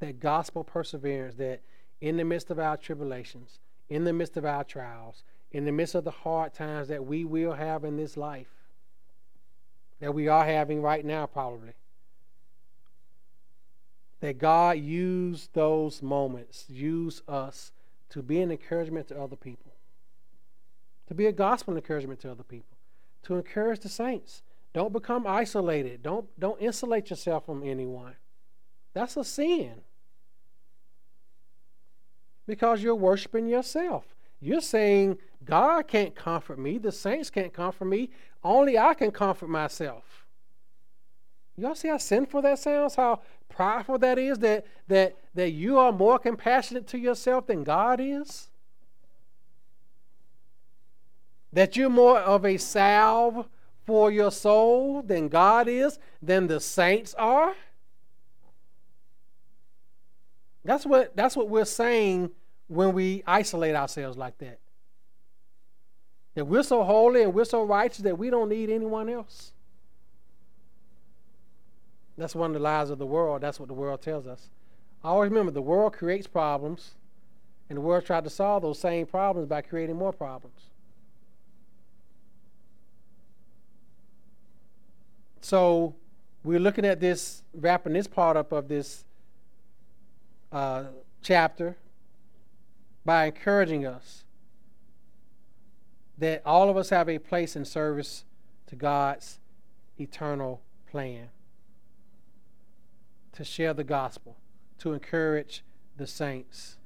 that gospel perseverance that in the midst of our tribulations, in the midst of our trials, in the midst of the hard times that we will have in this life, that we are having right now, probably, that God use those moments, use us to be an encouragement to other people, to be a gospel encouragement to other people, to encourage the saints. Don't become isolated. Don't, don't insulate yourself from anyone. That's a sin because you're worshiping yourself. You're saying, God can't comfort me, the saints can't comfort me, only I can comfort myself. Y'all see how sinful that sounds? How prideful that is that that that you are more compassionate to yourself than God is? That you're more of a salve for your soul than God is, than the saints are? That's what that's what we're saying when we isolate ourselves like that. That we're so holy and we're so righteous that we don't need anyone else. That's one of the lies of the world. That's what the world tells us. I always remember the world creates problems, and the world tried to solve those same problems by creating more problems. So we're looking at this, wrapping this part up of this uh, chapter by encouraging us that all of us have a place in service to God's eternal plan. To share the gospel, to encourage the saints,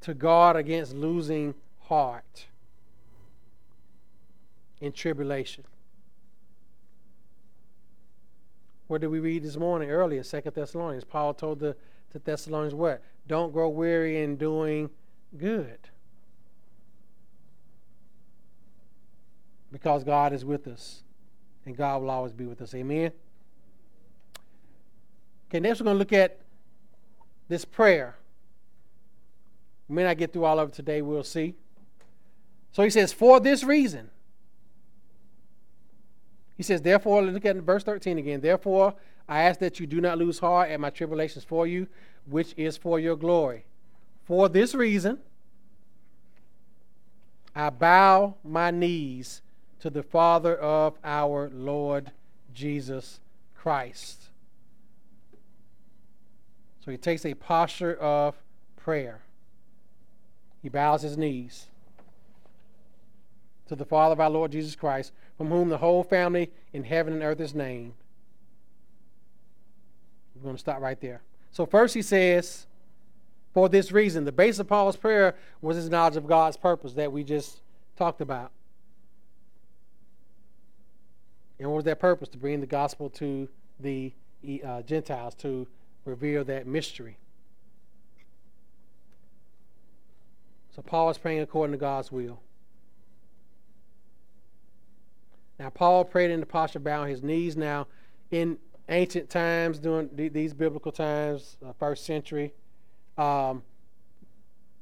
to guard against losing heart in tribulation. What did we read this morning earlier? Second Thessalonians. Paul told the, the Thessalonians what? Don't grow weary in doing good. Because God is with us. And God will always be with us. Amen. Okay, next we're going to look at this prayer. We may not get through all of it today, we'll see. So he says, For this reason, he says, Therefore, look at verse 13 again. Therefore, I ask that you do not lose heart at my tribulations for you, which is for your glory. For this reason, I bow my knees to the Father of our Lord Jesus Christ. So he takes a posture of prayer. He bows his knees to the Father of our Lord Jesus Christ, from whom the whole family in heaven and earth is named. We're going to stop right there. So, first he says, for this reason, the base of Paul's prayer was his knowledge of God's purpose that we just talked about. And what was that purpose? To bring the gospel to the uh, Gentiles, to reveal that mystery. So Paul is praying according to God's will. Now, Paul prayed in the posture of bowing his knees. Now, in ancient times, during these biblical times, uh, first century, um,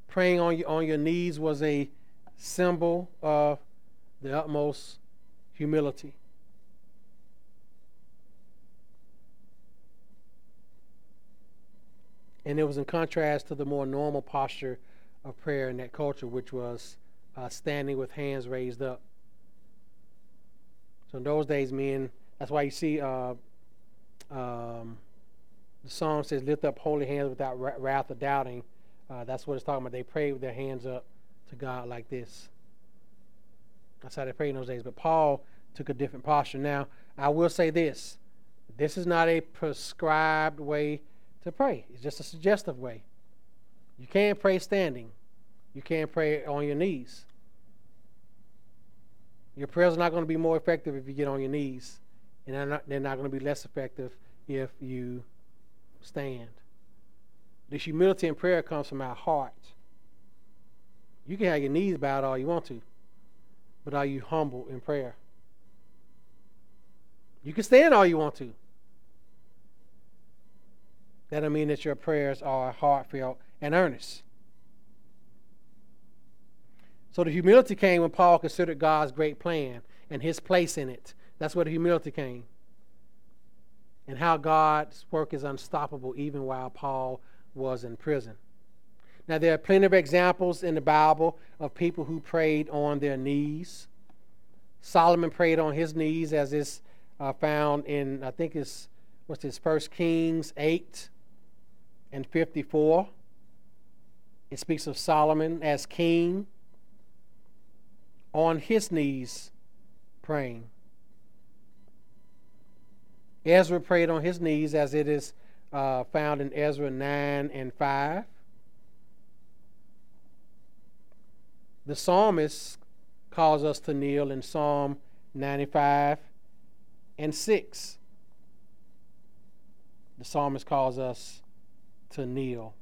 praying on your, on your knees was a symbol of the utmost humility. And it was in contrast to the more normal posture of prayer in that culture, which was uh, standing with hands raised up. So in those days, men, that's why you see uh, um, the song says, Lift up holy hands without wrath or doubting. Uh, that's what it's talking about. They prayed with their hands up to God like this. That's how they prayed in those days. But Paul took a different posture. Now, I will say this this is not a prescribed way to pray, it's just a suggestive way. You can't pray standing, you can't pray on your knees. Your prayers are not going to be more effective if you get on your knees, and they're not, they're not going to be less effective if you stand. This humility in prayer comes from our heart. You can have your knees bowed all you want to, but are you humble in prayer? You can stand all you want to. That don't mean that your prayers are heartfelt and earnest. So the humility came when Paul considered God's great plan and his place in it. That's where the humility came and how God's work is unstoppable even while Paul was in prison. Now, there are plenty of examples in the Bible of people who prayed on their knees. Solomon prayed on his knees, as is uh, found in, I think it's, what's this, First Kings 8 and 54. It speaks of Solomon as king on his knees praying. Ezra prayed on his knees as it is uh, found in Ezra 9 and 5. The psalmist calls us to kneel in Psalm 95 and 6. The psalmist calls us to kneel.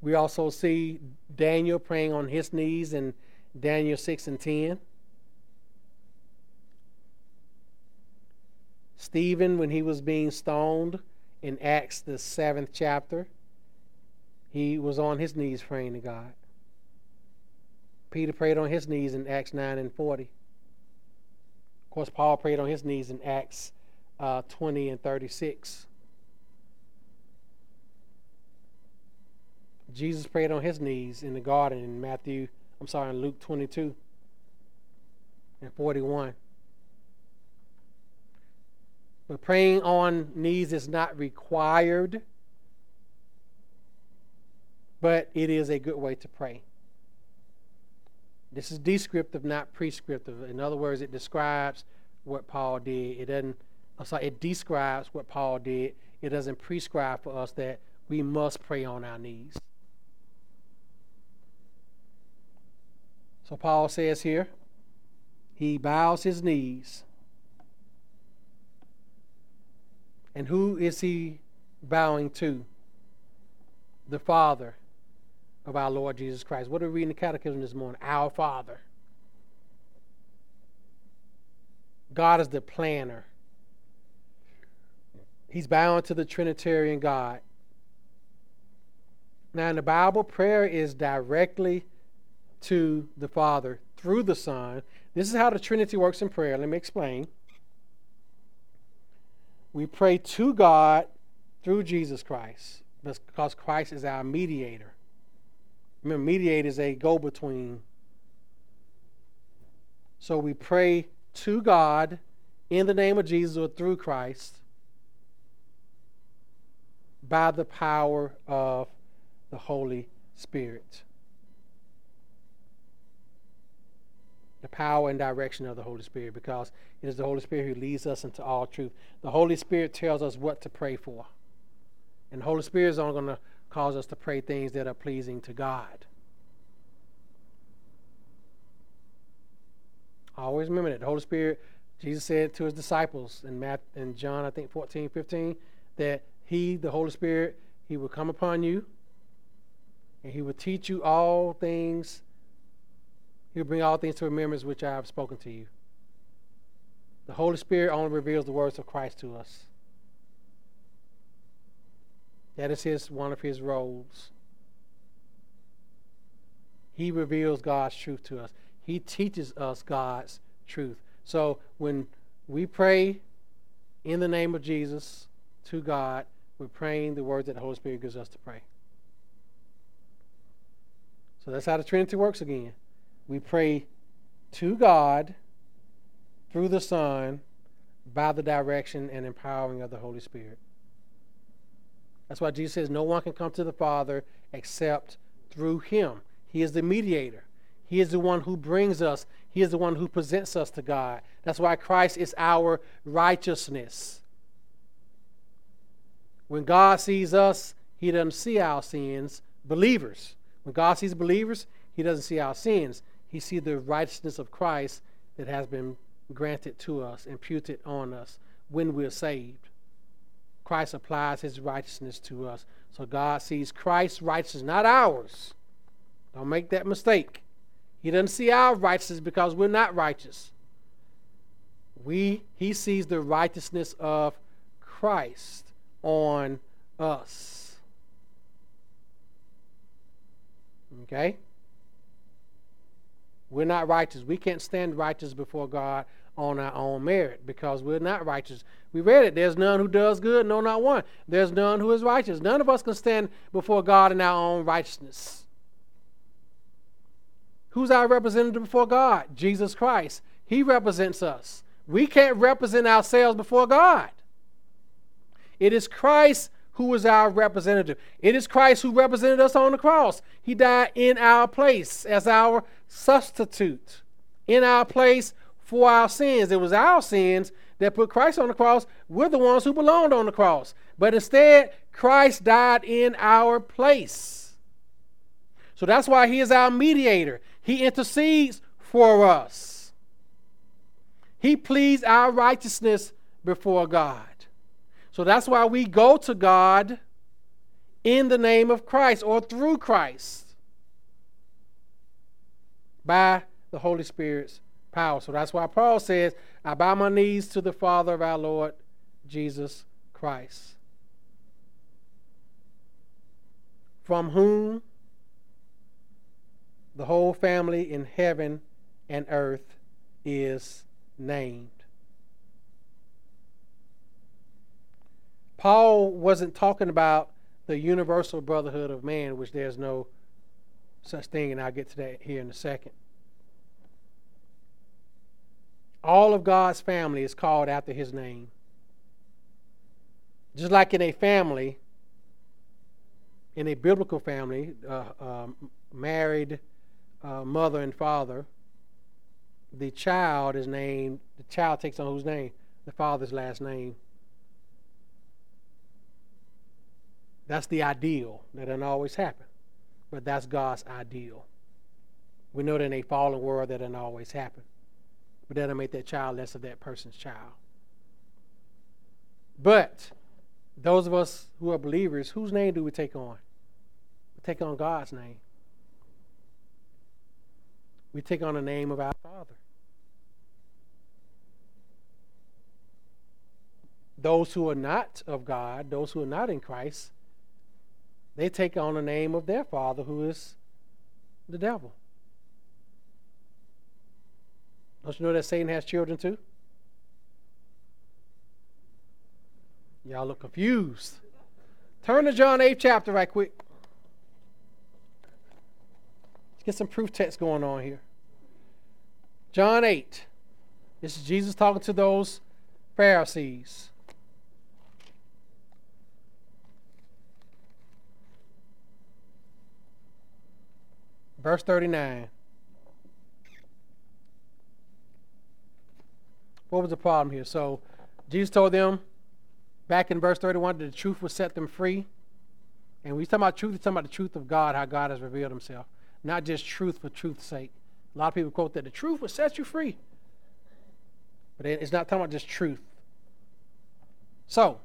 We also see Daniel praying on his knees in Daniel 6 and 10. Stephen, when he was being stoned in Acts, the seventh chapter, he was on his knees praying to God. Peter prayed on his knees in Acts 9 and 40. Of course, Paul prayed on his knees in Acts uh, 20 and 36. Jesus prayed on his knees in the garden in Matthew, I'm sorry, in Luke 22 and 41. But praying on knees is not required, but it is a good way to pray. This is descriptive, not prescriptive. In other words, it describes what Paul did. It doesn't. I'm sorry, it describes what Paul did. It doesn't prescribe for us that we must pray on our knees. So Paul says here, he bows his knees And who is he bowing to? The Father of our Lord Jesus Christ. What are we reading the Catechism this morning? Our Father. God is the planner. He's bound to the Trinitarian God. Now, in the Bible, prayer is directly to the Father through the Son. This is how the Trinity works in prayer. Let me explain. We pray to God through Jesus Christ because Christ is our mediator. Remember, mediator is a go between. So we pray to God in the name of Jesus or through Christ by the power of the Holy Spirit. The power and direction of the Holy Spirit because it is the Holy Spirit who leads us into all truth. The Holy Spirit tells us what to pray for. And the Holy Spirit is only going to cause us to pray things that are pleasing to God. Always remember that. The Holy Spirit, Jesus said to his disciples in, Matthew, in John, I think 14, 15, that he, the Holy Spirit, he will come upon you and he will teach you all things He'll bring all things to remembrance which I have spoken to you. The Holy Spirit only reveals the words of Christ to us. That is his one of his roles. He reveals God's truth to us. He teaches us God's truth. So when we pray in the name of Jesus to God, we're praying the words that the Holy Spirit gives us to pray. So that's how the Trinity works again. We pray to God through the Son by the direction and empowering of the Holy Spirit. That's why Jesus says no one can come to the Father except through him. He is the mediator. He is the one who brings us, He is the one who presents us to God. That's why Christ is our righteousness. When God sees us, He doesn't see our sins, believers. When God sees believers, He doesn't see our sins. He sees the righteousness of Christ that has been granted to us, imputed on us when we're saved. Christ applies His righteousness to us. So God sees Christ's righteousness, not ours. Don't make that mistake. He doesn't see our righteousness because we're not righteous. We he sees the righteousness of Christ on us. Okay? We're not righteous. We can't stand righteous before God on our own merit because we're not righteous. We read it. There's none who does good, no, not one. There's none who is righteous. None of us can stand before God in our own righteousness. Who's our representative before God? Jesus Christ. He represents us. We can't represent ourselves before God. It is Christ who is our representative. It is Christ who represented us on the cross. He died in our place as our substitute, in our place for our sins. It was our sins that put Christ on the cross. We're the ones who belonged on the cross. But instead, Christ died in our place. So that's why he is our mediator. He intercedes for us. He pleads our righteousness before God. So that's why we go to God in the name of Christ or through Christ by the Holy Spirit's power. So that's why Paul says, I bow my knees to the Father of our Lord Jesus Christ, from whom the whole family in heaven and earth is named. Paul wasn't talking about the universal brotherhood of man, which there's no such thing, and I'll get to that here in a second. All of God's family is called after his name. Just like in a family, in a biblical family, uh, um, married uh, mother and father, the child is named, the child takes on whose name? The father's last name. That's the ideal. That doesn't always happen, but that's God's ideal. We know that in a fallen world that doesn't always happen, but that doesn't make that child less of that person's child. But those of us who are believers, whose name do we take on? We take on God's name we take on the name of our Father. Those who are not of God, those who are not in Christ, they take on the name of their father, who is the devil. Don't you know that Satan has children too? Y'all look confused. Turn to John 8 chapter right quick. Let's get some proof text going on here. John 8. This is Jesus talking to those Pharisees. Verse 39. What was the problem here? So, Jesus told them back in verse 31 that the truth would set them free. And when he's talking about truth, he's talking about the truth of God, how God has revealed himself. Not just truth for truth's sake. A lot of people quote that the truth will set you free. But it's not talking about just truth. So,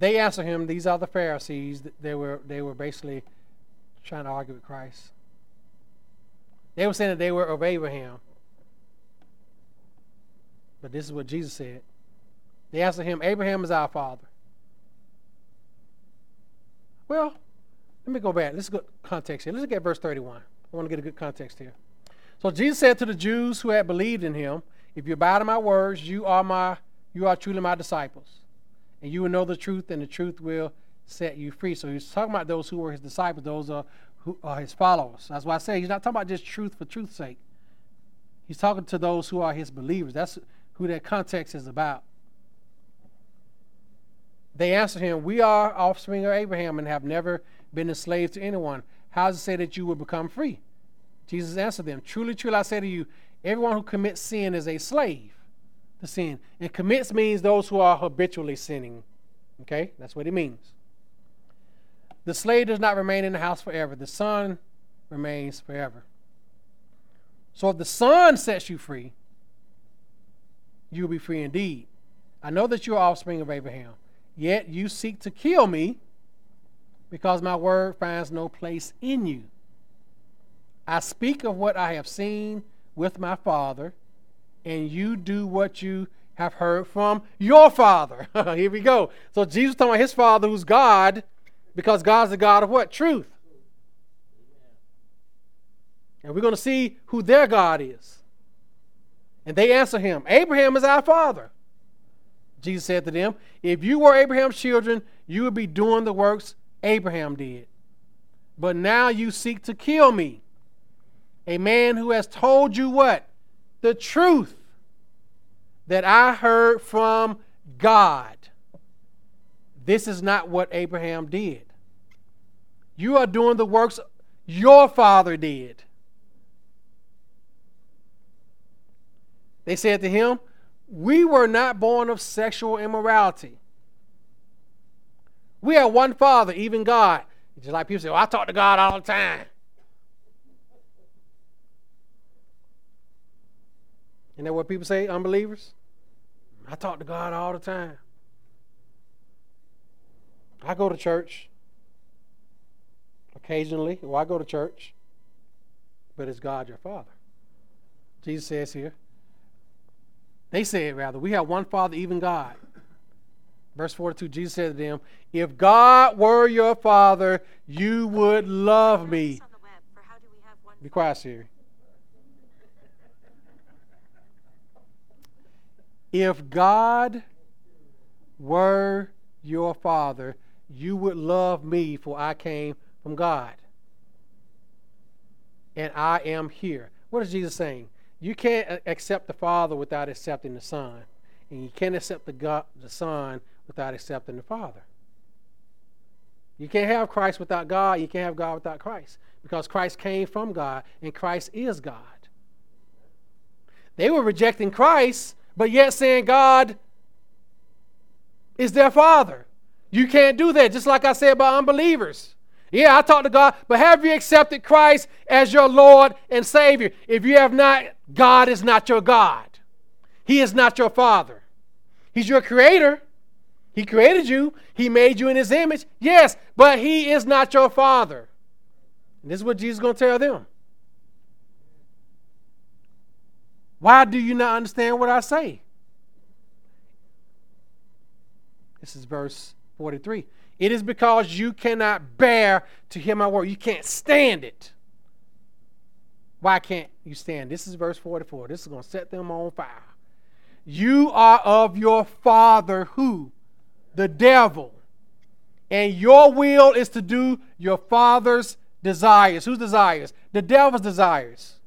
they answer him, these are the Pharisees. They were, they were basically trying to argue with Christ. They were saying that they were of Abraham. But this is what Jesus said. They answered him, Abraham is our father. Well, let me go back. Let's go context here. Let's look at verse 31. I want to get a good context here. So Jesus said to the Jews who had believed in him, If you abide in my words, you are my you are truly my disciples. And you will know the truth, and the truth will set you free. So he's talking about those who were his disciples, those are who are his followers. That's why I say he's not talking about just truth for truth's sake. He's talking to those who are his believers. That's who that context is about. They answered him, We are offspring of Abraham and have never been enslaved to anyone. How does it say that you will become free? Jesus answered them, Truly, truly, I say to you, everyone who commits sin is a slave to sin. And commits means those who are habitually sinning. Okay? That's what it means. The slave does not remain in the house forever, the son remains forever. So if the son sets you free, you will be free indeed. I know that you are offspring of Abraham, yet you seek to kill me because my word finds no place in you. I speak of what I have seen with my father, and you do what you have heard from your father. Here we go. So Jesus talking about his father who's God, because God's the God of what? Truth. And we're going to see who their God is. And they answer him, Abraham is our father. Jesus said to them, If you were Abraham's children, you would be doing the works Abraham did. But now you seek to kill me, a man who has told you what? The truth that I heard from God. This is not what Abraham did. You are doing the works your father did. They said to him, We were not born of sexual immorality. We have one Father, even God. Just like people say, well, I talk to God all the time. Isn't that what people say, unbelievers? I talk to God all the time. I go to church occasionally. Well, I go to church, but it's God your Father. Jesus says here. They say it rather. We have one Father, even God. Verse 42, Jesus said to them, If God were your father, you would love me. Be quiet, Siri. If God were your father, you would love me, for I came from God. And I am here. What is Jesus saying? You can't accept the Father without accepting the Son. And you can't accept the, God, the Son without accepting the Father. You can't have Christ without God. You can't have God without Christ because Christ came from God and Christ is God. They were rejecting Christ, but yet saying God is their Father. You can't do that, just like I said about unbelievers. Yeah, I talk to God, but have you accepted Christ as your Lord and Savior? If you have not, God is not your God. He is not your Father. He's your Creator, he created you, He made you in His image. Yes, but He is not your Father. And this is what Jesus is going to tell them. Why do you not understand what I say? This is verse 43. It is because you cannot bear to hear my word. You can't stand it. Why can't you stand? This is verse 44. This is going to set them on fire. You are of your father who? the devil. And your will is to do your father's desires. Whose desires? The devil's desires.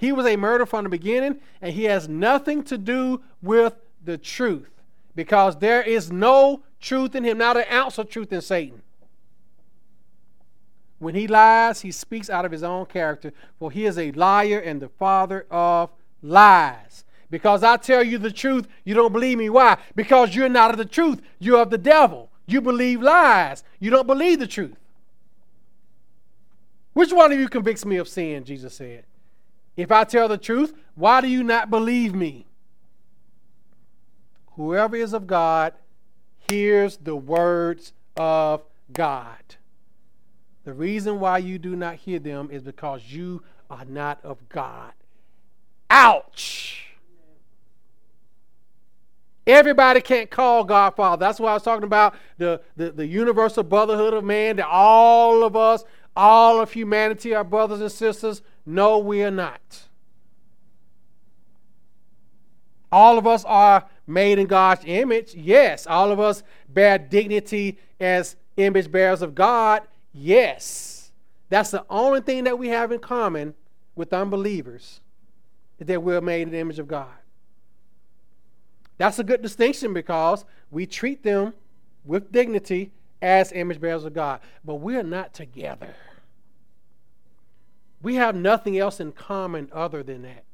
He was a murderer from the beginning, and he has nothing to do with the truth because there is no truth in him, not an ounce of truth in Satan. When he lies, he speaks out of his own character, for he is a liar and the father of lies. Because I tell you the truth, you don't believe me. Why? Because you're not of the truth. You're of the devil. You believe lies. You don't believe the truth. Which one of you convicts me of sin? Jesus said. If I tell the truth, why do you not believe me? Whoever is of God hears the words of God. The reason why you do not hear them is because you are not of God. Ouch! Everybody can't call God Father. That's why I was talking about the, the, the universal brotherhood of man, that all of us, all of humanity are brothers and sisters. No, we are not. All of us are made in God's image. Yes. All of us bear dignity as image bearers of God. Yes. That's the only thing that we have in common with unbelievers is that we're made in the image of God. That's a good distinction because we treat them with dignity as image bearers of God. But we're not together. We have nothing else in common other than that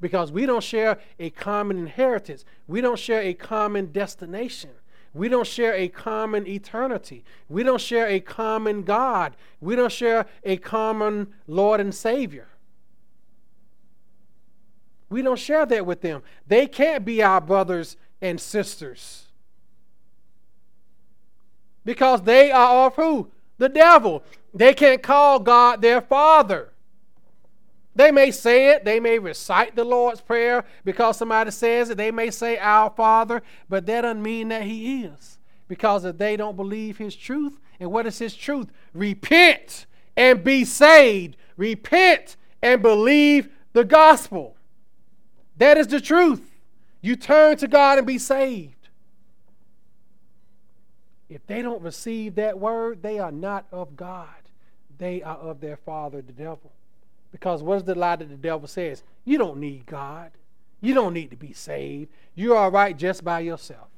because we don't share a common inheritance. We don't share a common destination. We don't share a common eternity. We don't share a common God. We don't share a common Lord and Savior. We don't share that with them. They can't be our brothers and sisters. Because they are of who? The devil. They can't call God their father. They may say it, they may recite the Lord's Prayer because somebody says it, they may say Our Father, but that doesn't mean that He is. Because if they don't believe His truth, and what is His truth? Repent and be saved. Repent and believe the gospel. That is the truth. You turn to God and be saved. If they don't receive that word, they are not of God. They are of their father, the devil. Because what is the lie that the devil says? You don't need God. You don't need to be saved. You're all right just by yourself.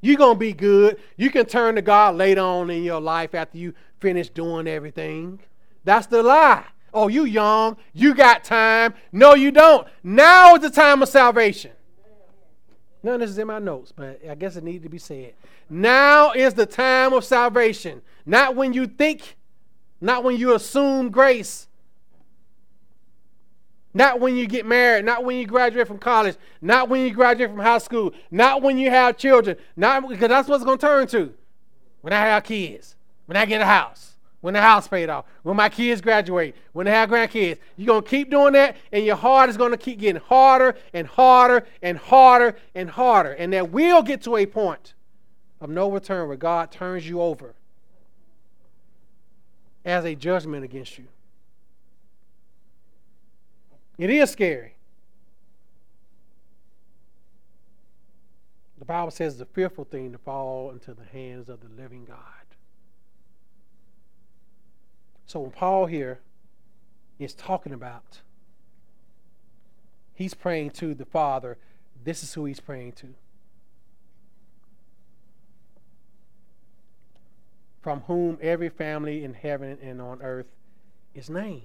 You're going to be good. You can turn to God later on in your life after you finish doing everything. That's the lie. Oh, you young. You got time. No, you don't. Now is the time of salvation. None of this is in my notes, but I guess it needed to be said. Now is the time of salvation. Not when you think not when you assume grace. Not when you get married, not when you graduate from college, not when you graduate from high school, not when you have children, not because that's what it's going to turn to. When I have kids, when I get a house, when the house paid off, when my kids graduate, when they have grandkids, you're going to keep doing that, and your heart is going to keep getting harder and harder and harder and harder. And that will get to a point of no return where God turns you over as a judgment against you. It is scary. The Bible says it's a fearful thing to fall into the hands of the living God. So when Paul here is talking about, he's praying to the Father, this is who he's praying to. from whom every family in heaven and on earth is named.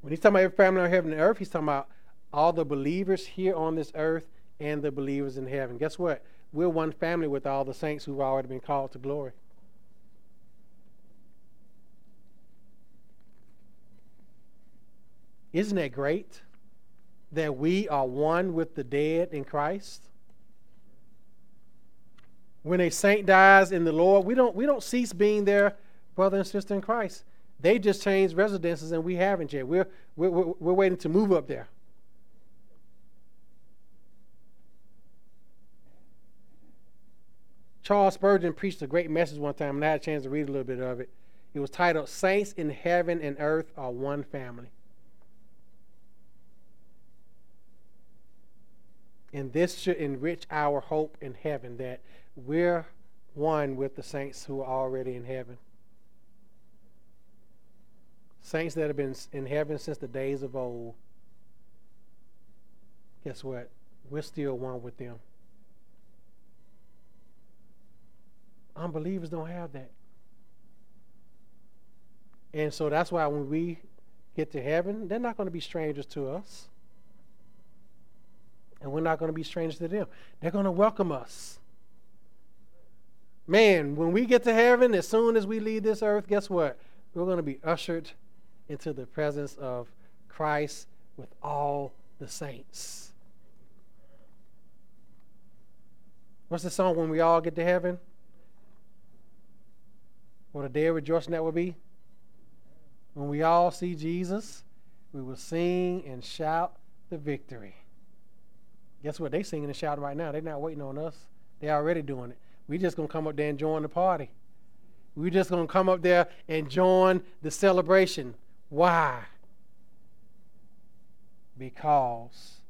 When he's talking about every family on heaven and earth, he's talking about all the believers here on this earth and the believers in heaven. Guess what? We're one family with all the saints who've already been called to glory. Isn't that great that we are one with the dead in Christ? when a saint dies in the Lord, we don't we don't cease being their brother and sister in Christ. They just changed residences and we haven't yet. We're, we're, we're waiting to move up there. Charles Spurgeon preached a great message one time, and I had a chance to read a little bit of it. It was titled Saints in Heaven and Earth Are One Family. And this should enrich our hope in heaven that we're one with the saints who are already in heaven. Saints that have been in heaven since the days of old. Guess what? We're still one with them. Unbelievers don't have that. And so that's why when we get to heaven, they're not going to be strangers to us. And we're not going to be strangers to them. They're going to welcome us. Man, when we get to heaven, as soon as we leave this earth, guess what? We're going to be ushered into the presence of Christ with all the saints. What's the song when we all get to heaven? What a day of rejoicing that will be. When we all see Jesus, we will sing and shout the victory. Guess what? They singing and shouting right now. They're not waiting on us. They're already doing it. We just gonna come up there and join the party. We're just gonna come up there and join the celebration. Why? Because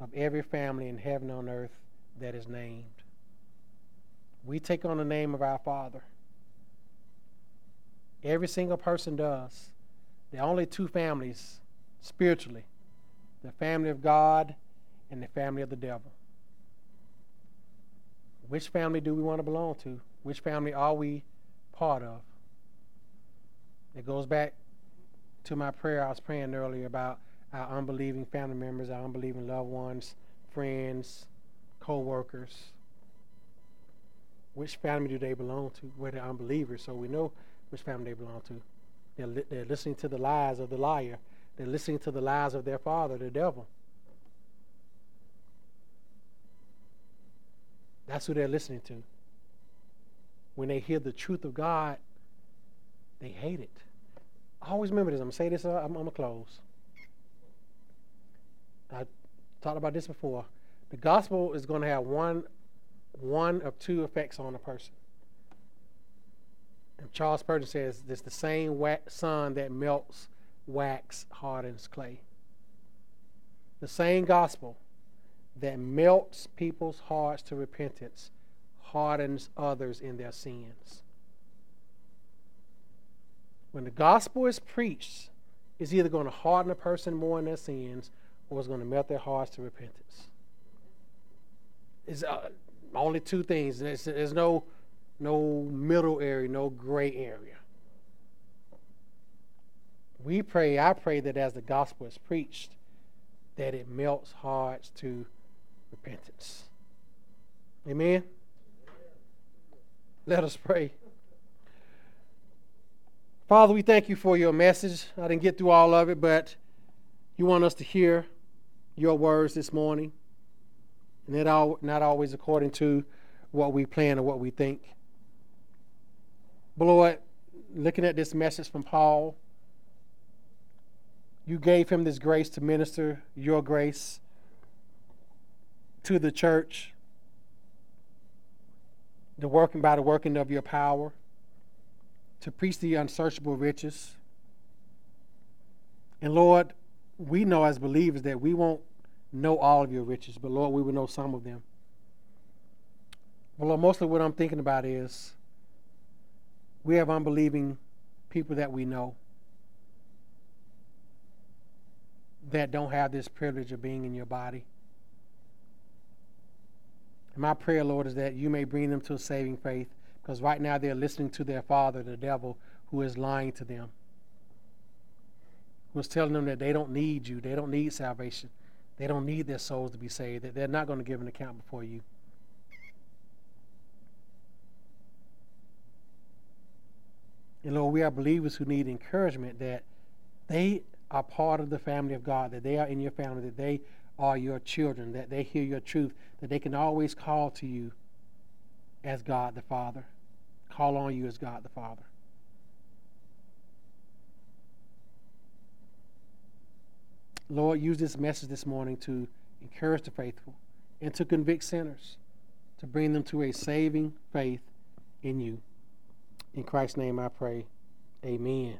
of every family in heaven on earth that is named. We take on the name of our Father. Every single person does. There are only two families spiritually the family of God and the family of the devil. Which family do we want to belong to? Which family are we part of? It goes back to my prayer I was praying earlier about our unbelieving family members, our unbelieving loved ones, friends, co workers. Which family do they belong to? Where they're unbelievers, so we know which family they belong to. They're, li- they're listening to the lies of the liar. They're listening to the lies of their father, the devil. That's who they're listening to. When they hear the truth of God, they hate it. I Always remember this. I'm going to say this, I'm, I'm going to close. I talked about this before. The gospel is going to have one, one of two effects on a person. And Charles Spurgeon says it's the same sun that melts wax, hardens clay. The same gospel that melts people's hearts to repentance hardens others in their sins. When the gospel is preached, it's either going to harden a person more in their sins or it's going to melt their hearts to repentance. It's uh, only two things. There's, there's no no middle area, no gray area. We pray, I pray that as the gospel is preached, that it melts hearts to repentance. Amen? Let us pray. Father, we thank you for your message. I didn't get through all of it, but you want us to hear your words this morning. And it all, not always according to what we plan or what we think. But Lord, looking at this message from Paul, you gave him this grace to minister your grace to the church, the working by the working of your power, to preach the unsearchable riches. And Lord, we know as believers that we won't know all of your riches, but Lord, we will know some of them. Well, Lord, mostly what I'm thinking about is we have unbelieving people that we know that don't have this privilege of being in your body. And my prayer, Lord, is that you may bring them to a saving faith because right now they're listening to their father, the devil, who is lying to them, who is telling them that they don't need you, they don't need salvation, they don't need their souls to be saved, that they're not going to give an account before you. And Lord, we are believers who need encouragement that they are part of the family of God, that they are in your family, that they are your children, that they hear your truth, that they can always call to you as God the Father, call on you as God the Father. Lord, use this message this morning to encourage the faithful and to convict sinners, to bring them to a saving faith in you. In Christ's name I pray. Amen.